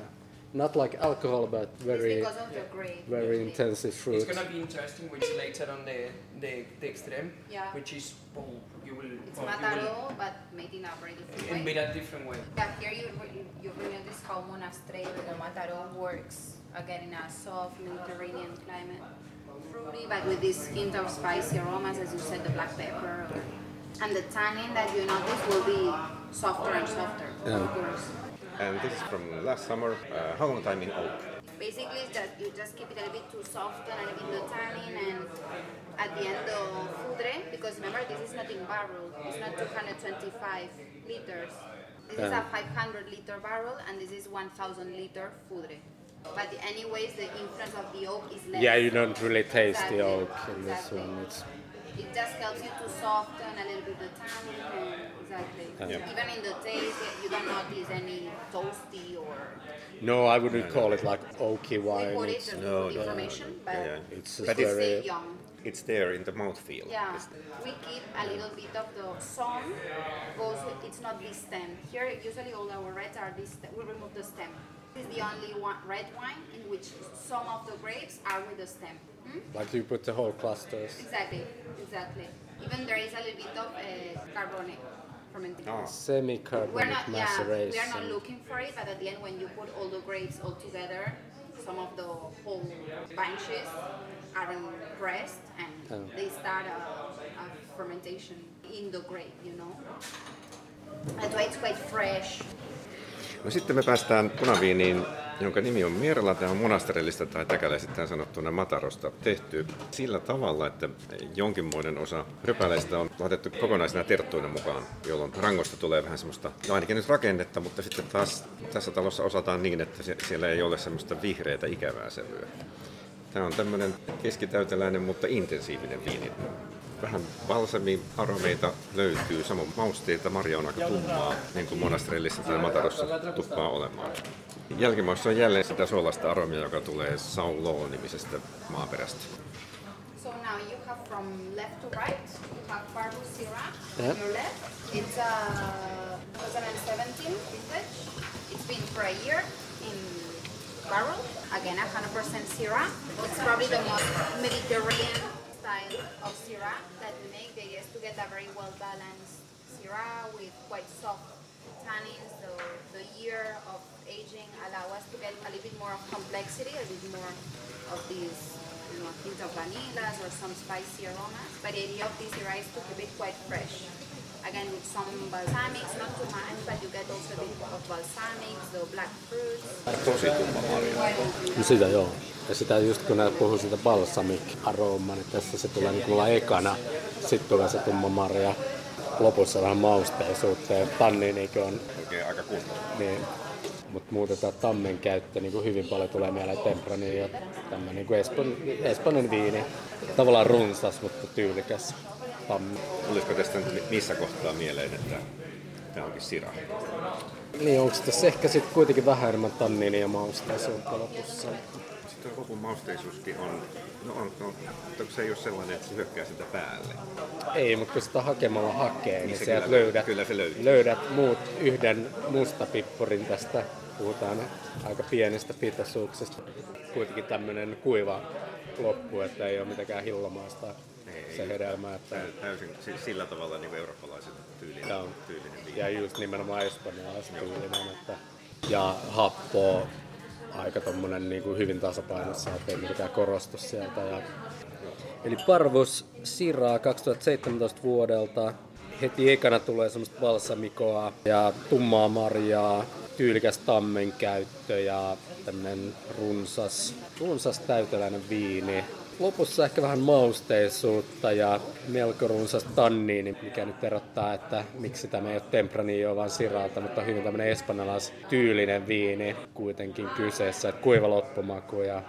Yeah. not like alcohol, but very because of the grape. very usually. intensive fruit. It's gonna be interesting, which is later on the the, the extreme, Yeah. which is oh, you will It's oh, you Mataro, but made in a very different will in way. a different way. Yeah, here you, you, you really notice how Monastrell the Mataro works again in a soft Mediterranean climate. Fruity, but with this hint of spicy aromas, as you said, the black pepper. Or, and the tannin that you notice will be softer and softer, Yeah. Of course. And this is from last summer. Uh, how long time in oak? Basically, it's just, you just keep it a little bit too soft and a little bit the tannin and at the end of foudre, because remember this is not in barrel, it's not 225 liters. This is a 500 liter barrel and this is 1000 liter foudre. But anyways, the influence of the oak is less. Yeah, you don't really taste Exactly, the oak in this one. It's It just helps you to soften a little bit the tannin. And. Yeah. Even in the taste, you don't notice any toasty or. no, I wouldn't call it like oaky wine. put It's, just No, for no. information, but Yeah, yeah. it's just But we it's- very young. It's there in the mouthfeel. Yeah, we keep a little bit of the some goes. It's not this stem. Here, usually all our reds are this. We remove the stem. This is the only one red wine in which some of the grapes are with the stem. Hmm? like you put the whole clusters. Exactly, exactly. Even there is a little bit of uh, carbone fermentation. Ah. Oh. We're Semi-carbonic not, yeah, we are not looking for it, but at the end, when you put all the grapes all together, some of the whole bunches are pressed and Oh. they start a, a fermentation in the grape, you know. That's why it's quite fresh. No sitten me päästään punaviiniin, jonka nimi on Merla. Tämä on monasterellista tai täkäläisittäin sanottuna matarosta tehty sillä tavalla, että jonkinmoinen osa rypäleistä on laitettu kokonaisena terttuina mukaan, jolloin rangosta tulee vähän semmoista, no ainakin nyt rakennetta, mutta sitten taas tässä talossa osataan niin, että siellä ei ole semmoista vihreätä ikävää sävyä. Tämä on tämmöinen keskitäyteläinen, mutta intensiivinen viini. Vähän balsami aromeita löytyy, samoin mausteita, marja on aika tummaa, niin kuin monastrellissa tai matarossa tuppaa olemaan. Jälkimaussa on jälleen sitä suolasta aromia, joka tulee Saulo-nimisestä maaperästä. So now you have from left to right, you have Parvus Syrah Yeah. on your left. It's a 2017 vintage. It's been for a year in barrel. Again, 100% Syrah. It's probably the most Mediterranean style of Syrah that we make. The idea is to get a very well balanced Syrah with quite soft tannins. So the year of aging allow us to get a little bit more of complexity, a bit more of these you know, hint of vanillas or some spicy aromas. But the idea of this Syrah is to keep it quite fresh. Again, with some balsamics, not too much, but you get also a bit of balsamics, the black fruits. Tosi tumma marja. No sitä joo. Ja sitä just kun näet puhuu siitä balsamic aroma, niin tässä se tulee niin kuin ekana. Sitten tulee se tumma marja. Lopussa vähän mausteisuutta ja tanniinikin on Oikein aika kunnolla. Niin, mutta muutetaan tammen käyttö niin kuin hyvin paljon tulee mieleen Temprani ja tämmöinen niin kuin Espon, Espanjan viini. Tavallaan runsas, mutta tyylikäs tammi. Tulisiko tästä nyt missä kohtaa mieleen, että tämä onkin sira? Niin onko tässä ehkä sitten kuitenkin vähän enemmän tanniini ja mausteisuutta lopussa? Sitten lopun mausteisuuskin on, no on, no, se ei ole sellainen, että se hyökkää sitä päälle. Ei, mutta kun sitä hakemalla hakee, niin, Niin se sieltä kyllä- löydät, kyllä se löytyy. löydät muut yhden mustapippurin tästä. Puhutaan aika pienestä pitoisuuksesta. Kuitenkin tämmöinen kuiva loppu, että ei ole mitenkään hillomaista. Se hedelmä. Että Täysin si- sillä tavalla niin kuin eurooppalaiset tyylinen, Joo. tyylinen viini. Ja just nimenomaan espanjalaistyylinen, että ja happo aika tommonen niin kuin hyvin tasapainossa, ettei mikään korostu sieltä. Ja... Eli Parvus Siraa 2017 vuodelta. Heti ekana tulee semmoista balsamikoa ja tummaa marjaa, tyylikäs tammen käyttö ja tämmönen runsas, runsas täyteläinen viini. Lopussa ehkä vähän mausteisuutta ja melko runsas tanniini, mikä nyt erottaa, että miksi tämä ei ole Tempranillo vaan Siralta, mutta hyvin tämmöinen espanjalais tyylinen viini kuitenkin kyseessä, että kuiva loppumaku ja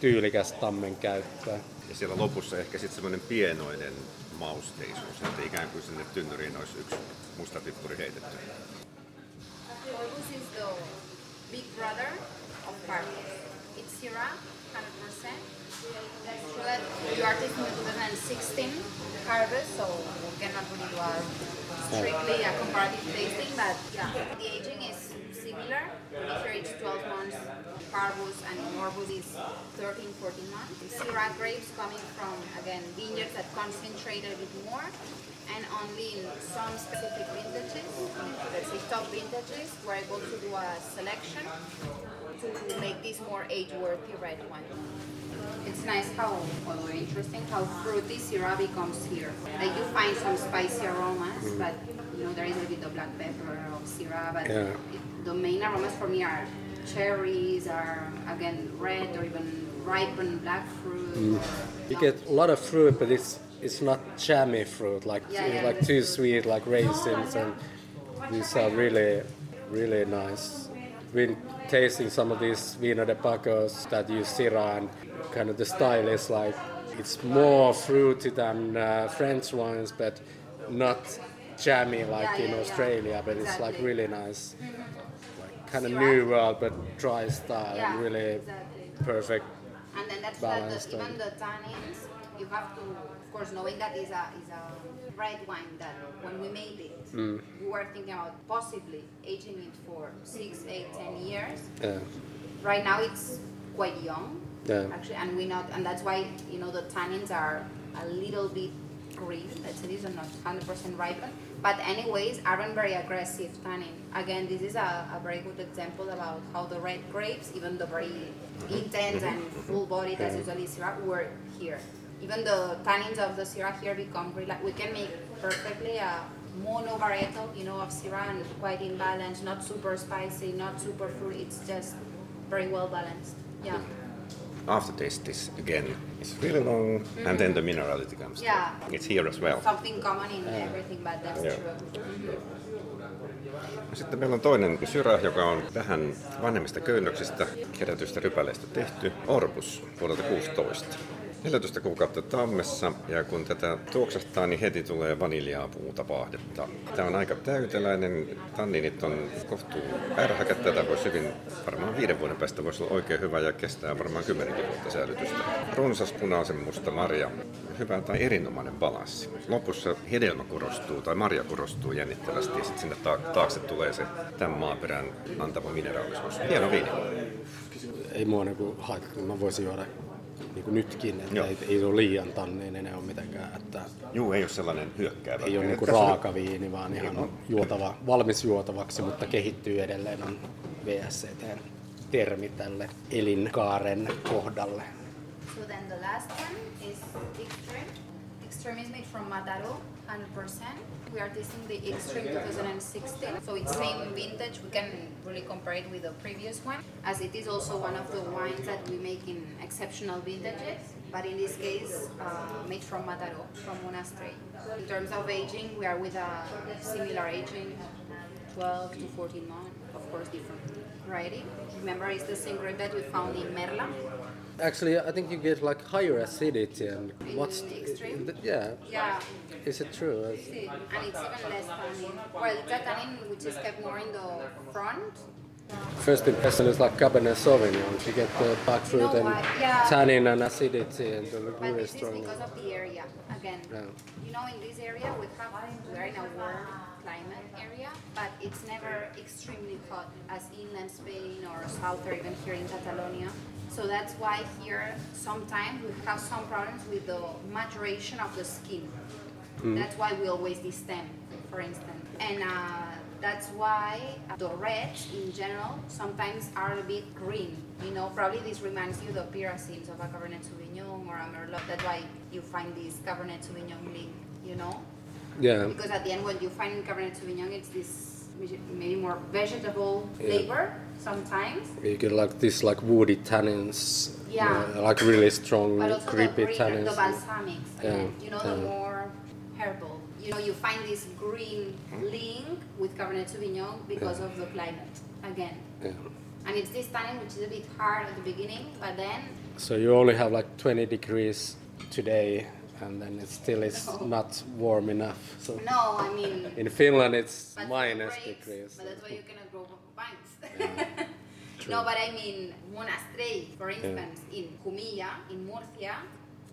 tyylikäs tammen käyttö. Ja siellä lopussa ehkä sitten semmoinen pienoinen mausteisuus, että ikään kuin sinne tynnyriin olisi yksi musta pippuri heitetty. Big brother of. It's Syrah, 100%. So that you are taking the 2016 harvest, so we cannot really do a strictly a comparative tasting, but yeah, the aging is similar. Here it's 12 months, Parvus and Orbus is 13, 14 months. Syrah grapes coming from, again, vineyards that concentrate a bit more and only in some specific vintages, let's say top vintages, we're able to do a selection to make this more age-worthy red wine. It's nice how, very interesting how fruity Syrah becomes here. Like you find some spicy aromas, mm. but you know there is a bit of black pepper of Syrah, but yeah. it, the main aromas for me are cherries, are again red or even ripened black fruit. Mm. You get a lot of fruit, but it's it's not jammy fruit like yeah, yeah, like too sweet like raisins and these are really really nice. Been tasting some of these vino de pacos that use Syrah and kind of the style is like it's more fruity than uh, French wines, but not jammy like yeah, in yeah, Australia. Yeah. But exactly. it's like really nice, like kind of new world but dry style, really exactly. perfect. And then that's balance the, even the tannins. You have to, of course, knowing that is a is a red wine that when we made it, mm. we were thinking about possibly aging it for six, eight, ten years. Right now it's quite young yeah. Actually, and we not, and that's why you know the tannins are a little bit green. Let's say these are not 100% ripened, but anyways, aren't very aggressive tannin. Again, this is a, a very good example about how the red grapes, even the very mm-hmm. intense and mm-hmm. full bodied as mm-hmm. usually Syrah, work here. Even the tannins of the Syrah here become like we can make perfectly a mono varietal, you know, of Syrah and quite in balance, not super spicy, not super fruity. It's just very well balanced. Yeah aftertaste is again it's really long mm-hmm. and then the minerality comes yeah through. it's here as well something common in everything but that's yeah. true mm-hmm. Sitten meillä on toinen syrä, joka on vähän vanhemmista köynnöksistä kerätystä rypäleistä tehty, Orbus vuodelta 16. 14 kuukautta tammessa ja kun tätä tuoksahtaa, niin heti tulee vaniljaa puuta vaahdetta. Tämä on aika täyteläinen, tanninit on kohtuu ärhäkä, tätä voisi hyvin, varmaan viiden vuoden päästä voisi olla oikein hyvä ja kestää varmaan kymmenenkin vuotta säilytystä. Runsas punaisen musta marja, hyvä tai erinomainen balanssi. Lopussa hedelmä korostuu tai marja korostuu jännittävästi ja sitten sinne taakse tulee se tämän maaperän antava mineraalisuus. Hieno viini. Ei mua niinku haittaa, mä voisin juoda niin kuin nytkin, että ei, ei ole liian tanneinen enää ole mitenkään. Että Juu, ei ole sellainen hyökkäävä. Ei ole niin kuin raaka viini, vaan ihan on juotava, valmis juotavaksi, mutta kehittyy edelleen on VSCT termi tälle elinkaaren kohdalle. So then the last one is extreme. Extreme is made from Mataro, 100%. We are tasting the Extreme 2016, so it's same vintage. We can really compare it with the previous one, as it is also one of the wines that we make in exceptional vintages. But in this case, uh, made from Mataro, from Monastrell. In terms of aging, we are with a similar aging, 12 to 14 months, of course different variety. Remember, it's the same grape that we found in Merla, Actually, I think you get like higher acidity and what's extreme? Yeah. Yeah. Is it true? and it's even less tannin. Well, the tannin which is kept more in the front. First impression is like Cabernet Sauvignon. You get the back fruit you know and yeah. tannin and acidity and the really strong. because of the area again. Yeah. You know, in this area we have we're in a warm climate area, but it's never extremely hot as inland Spain or south or even here in Catalonia. So that's why here sometimes we have some problems with the maturation of the skin. Mm. That's why we always destem, for instance. And uh, that's why the reds in general sometimes are a bit green. You know, probably this reminds you the pyrazines of a Cabernet Sauvignon or a Merlot. That's why you find this Cabernet Sauvignon link, you know? Yeah. Because at the end, what you find in Cabernet Sauvignon, it's this maybe more vegetable flavor yeah. sometimes. You get like this like woody tannins. Yeah. Uh, like really strong, creepy the tannins. The balsamics. Yeah. you know, yeah. the more herbal. You know, you find this green hmm. link with Cabernet Sauvignon because yeah. of the climate again. Yeah. And it's this tannin which is a bit hard at the beginning, but then. So you only have like 20 degrees today and then it still is no. not warm enough. So no, I mean in Finland it's minus degrees. But that's why you cannot grow vines. Yeah. no, but I mean Monastrell, for instance, in Jumilla, in Murcia,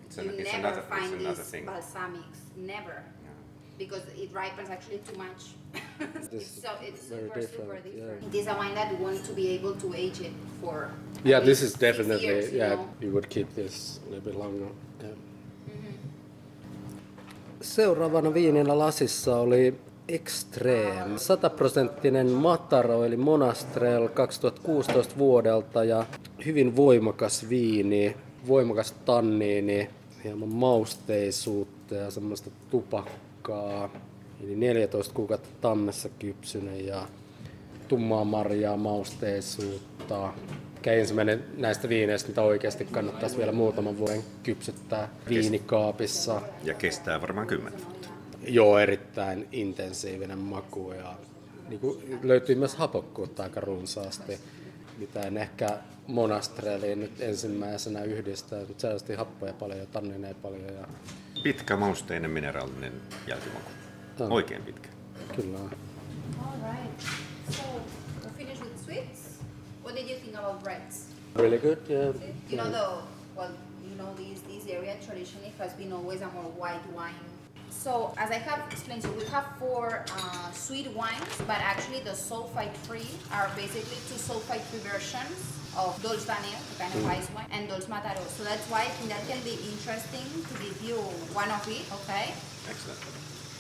it's you an, never another, find these balsamics. Never. Yeah. because it ripens actually too much. It's so it's super super different, yeah. different. It is a wine that we want to be able to age it for. Yeah, this is definitely, years, you yeah, know. you would keep this a little bit longer. Yeah. Mm-hmm. Seuraavana viininä lasissa oli Extreme, 100 prosenttinen Mataro eli Monastrel 2016 vuodelta ja hyvin voimakas viini, voimakas tanniini, hieman mausteisuutta ja semmoista tupakkaa. Eli 14 kuukautta tammessa kypsynen ja tummaa marjaa, mausteisuutta. Mikä ensimmäinen näistä viineistä, mitä oikeasti kannattaisi vielä muutaman vuoden kypsyttää viinikaapissa. Ja kestää varmaan kymmenen vuotta. Joo, erittäin intensiivinen maku ja niin kuin löytyy myös hapokkuutta aika runsaasti, mitä en ehkä monastreliin nyt ensimmäisenä yhdistää, mutta selvästi happoja paljon ja tannineja paljon ja Pitkä mausteinen mineraalinen jälkimaku. Joo. Oikein pitkä. kyllä. All right. So we'll finish with sweets. What did you think about breads? Really good, yeah. You know the well, you know this this area traditionally has been always a more white wine. So as I have explained to you, we have four uh, sweet wines, but actually the sulfite-free are basically two sulfite-free versions of Dolce Daniel, the kind of ice wine, and Dolce Mataro. So that's why I think that can be interesting to give you one of it, okay? Excellent.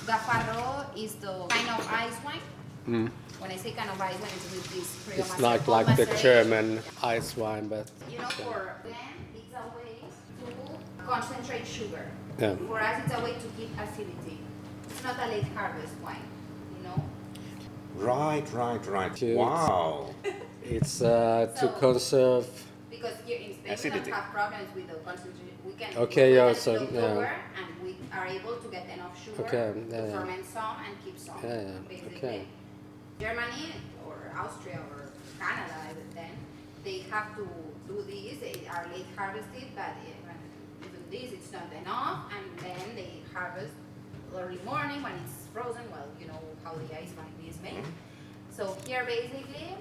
Gafarro is the kind of ice wine. When I say kind of ice wine, it's with this It's macer- like like the. German ice wine, but You know, for them, it's a way to concentrate sugar. Yeah. For us, it's a way to keep acidity. It's not a late harvest wine, you know. Right, right, right. Cute. Wow. it's uh, to conserve. Because here in Spain, we Acidity. don't have problems with the concentration. We can Okay, yeah, so, look yeah. lower and we are able to get enough sugar Okay, to yeah, yeah. ferment some and keep some. Yeah, yeah, Basically. okay. Germany or Austria or Canada then, they have to do this. They are late harvested, but even, even this it's not enough, and then they harvest early morning when it's frozen. Well, you know how the ice wine is made. So here basically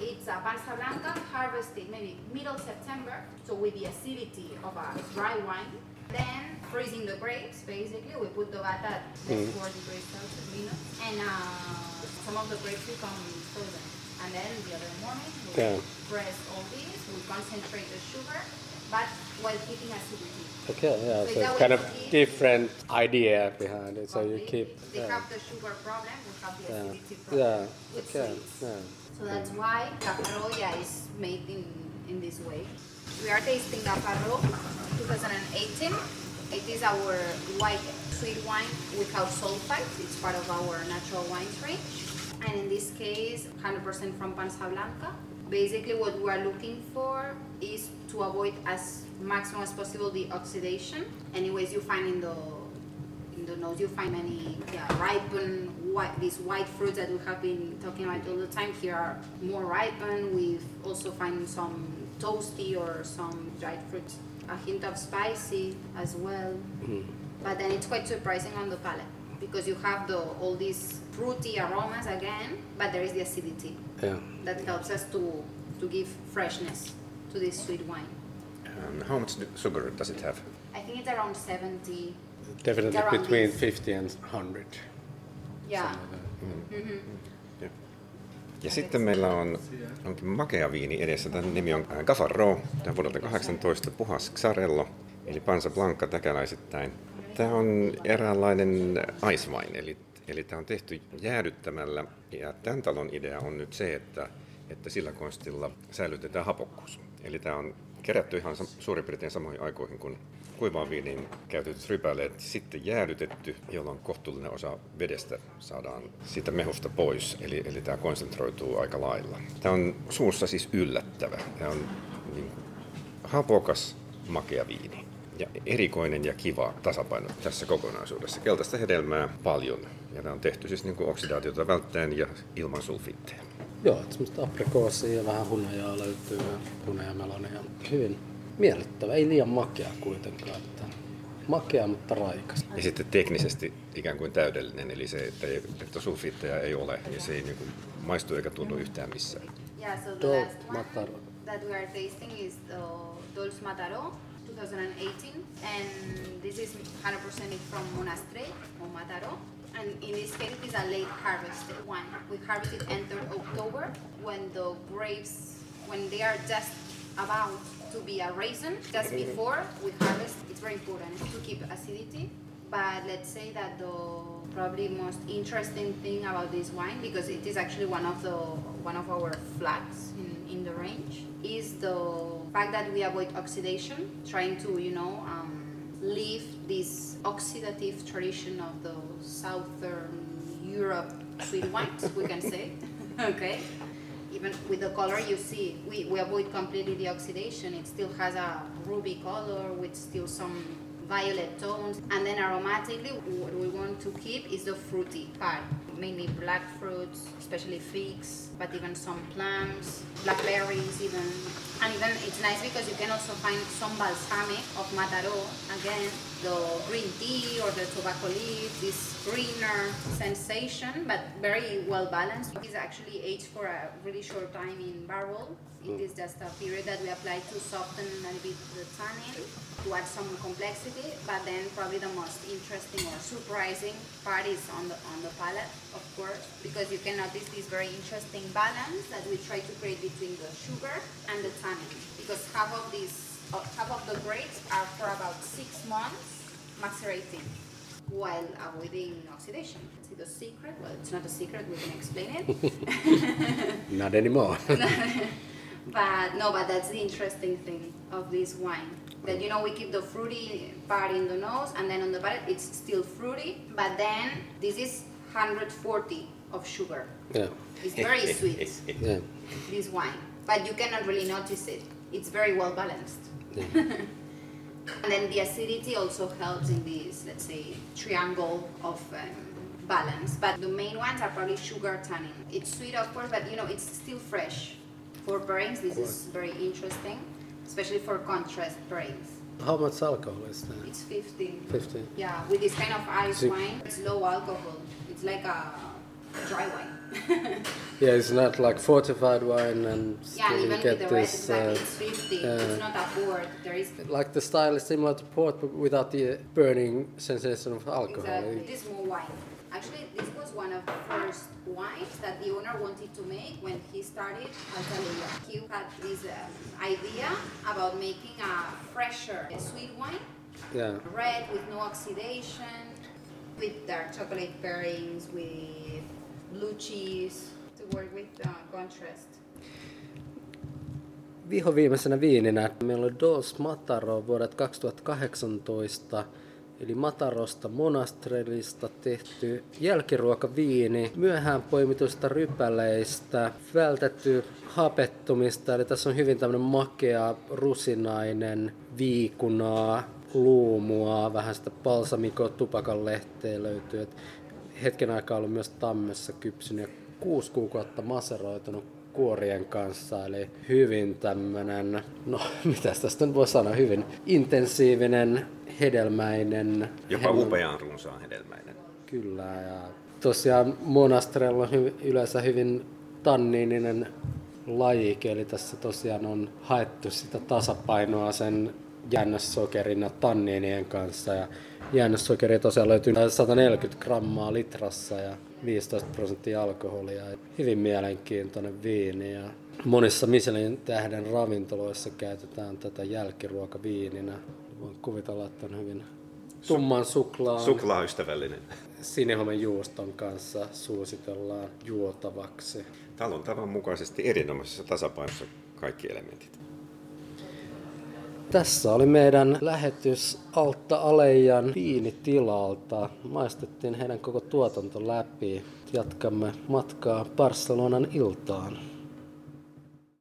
it's a Pansa Blanca harvested maybe middle September, so with the acidity of a dry wine. Then freezing the grapes, basically we put the vat at less 4 degrees Celsius minus, and uh, some of the grapes become frozen. And then the other morning we Yeah. press all this, we concentrate the sugar, but while keeping acidity. Okay, yeah, So so it's kind of different idea behind it. So you keep. They Yeah, have the sugar problem, we have the yeah, acidity problem. yeah, okay, yeah. So that's why Caparroya is made in, in this way. We are tasting Gafarro 2018. It is our white sweet wine without sulfite. It's part of our natural wines range. And in this case, 100% from Pansa Blanca. Basically what we are looking for is to avoid as maximum as possible the oxidation. Anyways, you find in the in the nose you find many yeah, ripened white these white fruits that we have been talking about all the time. Here are more ripened we also find some toasty or some dried fruits. A hint of spicy as well. Mm-hmm. But then it's quite surprising on the palate because you have the all these fruity aromas again but there is the acidity yeah. that helps us to to give freshness to this sweet wine Um, how much sugar does it have? i think it's around 70 Definitely Around between this. 50 and 100. yeah Ja sitten meillä on onkin makea viini edessä. Tämän nimi on Gafarro. Tämä on vuodelta 18 puhas Xarello, eli Pansa Blanca täkäläisittäin. Tämä on eräänlainen ice wine, eli, eli tämä on tehty jäädyttämällä. Ja tämän talon idea on nyt se, että, että sillä konstilla säilytetään hapokkuus. Eli tämä on kerätty ihan suurin piirtein samoihin aikoihin kuin kuivaan viiniin käytetyt rypäleet, sitten jäädytetty, jolloin kohtuullinen osa vedestä saadaan siitä mehusta pois, eli, eli tämä konsentroituu aika lailla. Tämä on suussa siis yllättävä. Tämä on niin hapokas, makea viini. Ja erikoinen ja kiva tasapaino tässä kokonaisuudessa. Keltaista hedelmää paljon. Ja tämä on tehty siis niin kuin oksidaatiota välttäen ja ilman sulfiitteja. Joo, että semmoista aprikoosia ja vähän hunajaa löytyy ja hunajamelonia. Hyvin miellyttävä, ei liian makea kuitenkaan. Että makea, mutta raikas. Ja sitten teknisesti ikään kuin täydellinen, eli se, että, ei, että sulfiitteja ei ole, ja se ei niin kuin maistu eikä tunnu yhtään missään. Yeah, so the last one Mataro. that we are tasting is the Dolce Mataro 2018, and this is 100% from Monastre or Mataro. And in this case, it is a late harvested wine. We harvested entered October when the grapes, when they are just about to be a raisin, just before we harvest. It's very important to keep acidity. But let's say that the probably most interesting thing about this wine, because it is actually one of the one of our flags in, in the range, is the fact that we avoid oxidation, trying to you know um, leave this oxidative tradition of the southern Europe sweet wines, we can say. okay. Even with the color you see, we, we avoid completely the oxidation. It still has a ruby color with still some violet tones. And then aromatically, what we want to keep is the fruity part, mainly black fruits, especially figs, but even some plums, blackberries even. And even it's nice because you can also find some balsamic of Mataró, again, the green tea or the tobacco leaf, this greener sensation, but very well balanced. It is actually aged for a really short time in barrel. It is just a period that we apply to soften a little bit the tannin, to add some complexity, but then probably the most interesting or surprising part is on the on the palate, of course, because you can notice this very interesting balance that we try to create between the sugar and the tannin, because half of these uh, half of the grapes are for about six months macerating while avoiding oxidation. See the secret? Well, it's not a secret. We can explain it. Not anymore. But no, but that's the interesting thing of this wine. That you know we keep the fruity part in the nose and then on the palate it's still fruity, but then this is 140 of sugar. yeah. It's very sweet, Yeah. this wine. But you cannot really notice it. It's very well balanced. Yeah. And then the acidity also helps in this, let's say, triangle of um, balance. But the main ones are probably sugar tannin. It's sweet, of course, but you know, it's still fresh. For brains. this is very interesting, especially for contrast brains. How much alcohol is that? It's 15. 15. Yeah, with this kind of ice See- wine, it's low alcohol. It's like a dry wine. Yeah, it's not like fortified wine and yeah, even get with the this. exactly, uh, it's 50. uh, it's not a port. There is like the style is similar to port, but without the burning sensation of alcohol. Exactly. This is more wine. Actually, this was one of the first wines that the owner wanted to make when he started Alta Alella. He had this um, idea about making a fresher sweet wine, Yeah. red with no oxidation, with dark chocolate pairings, with blue cheese to work with uh, contrast. Vihoviimeisenä viininä meillä on Dos Mataro vuodet 2018, eli Matarosta Monastrelista tehty jälkiruokaviini, myöhään poimituista rypäleistä, vältetty hapettumista, eli tässä on hyvin tämmöinen makea, rusinainen, viikunaa, luumua, vähän sitä balsamikoa, tupakan lehteä löytyy. Et hetken aikaa ollut myös tammessa kypsynyt ja kuusi kuukautta maseroitunut kuorien kanssa, eli hyvin tämmönen, no mitä tästä nyt voi sanoa, hyvin intensiivinen, hedelmäinen. Jopa hedelmä- upeaan runsaan hedelmäinen. Kyllä, ja tosiaan Monastrella on hy- yleensä hyvin tanniininen lajike, eli tässä tosiaan on haettu sitä tasapainoa sen jäännössokerin ja tanniinien kanssa, ja jäännössokeri tosiaan löytyy 140 grammaa litrassa ja 15 prosenttia alkoholia. Hyvin mielenkiintoinen viini ja monissa Michelin tähden ravintoloissa käytetään tätä jälkiruokaviininä. Voin kuvitella, että on hyvin tumman suklaan Suklaaystävällinen. sinihomen juuston kanssa suositellaan juotavaksi. Talon tavan mukaisesti erinomaisessa tasapainossa kaikki elementit. Tässä oli meidän lähetys Altta Alejan viinitilalta. Maistettiin heidän koko tuotanto läpi. Jatkamme matkaa Barcelonan iltaan.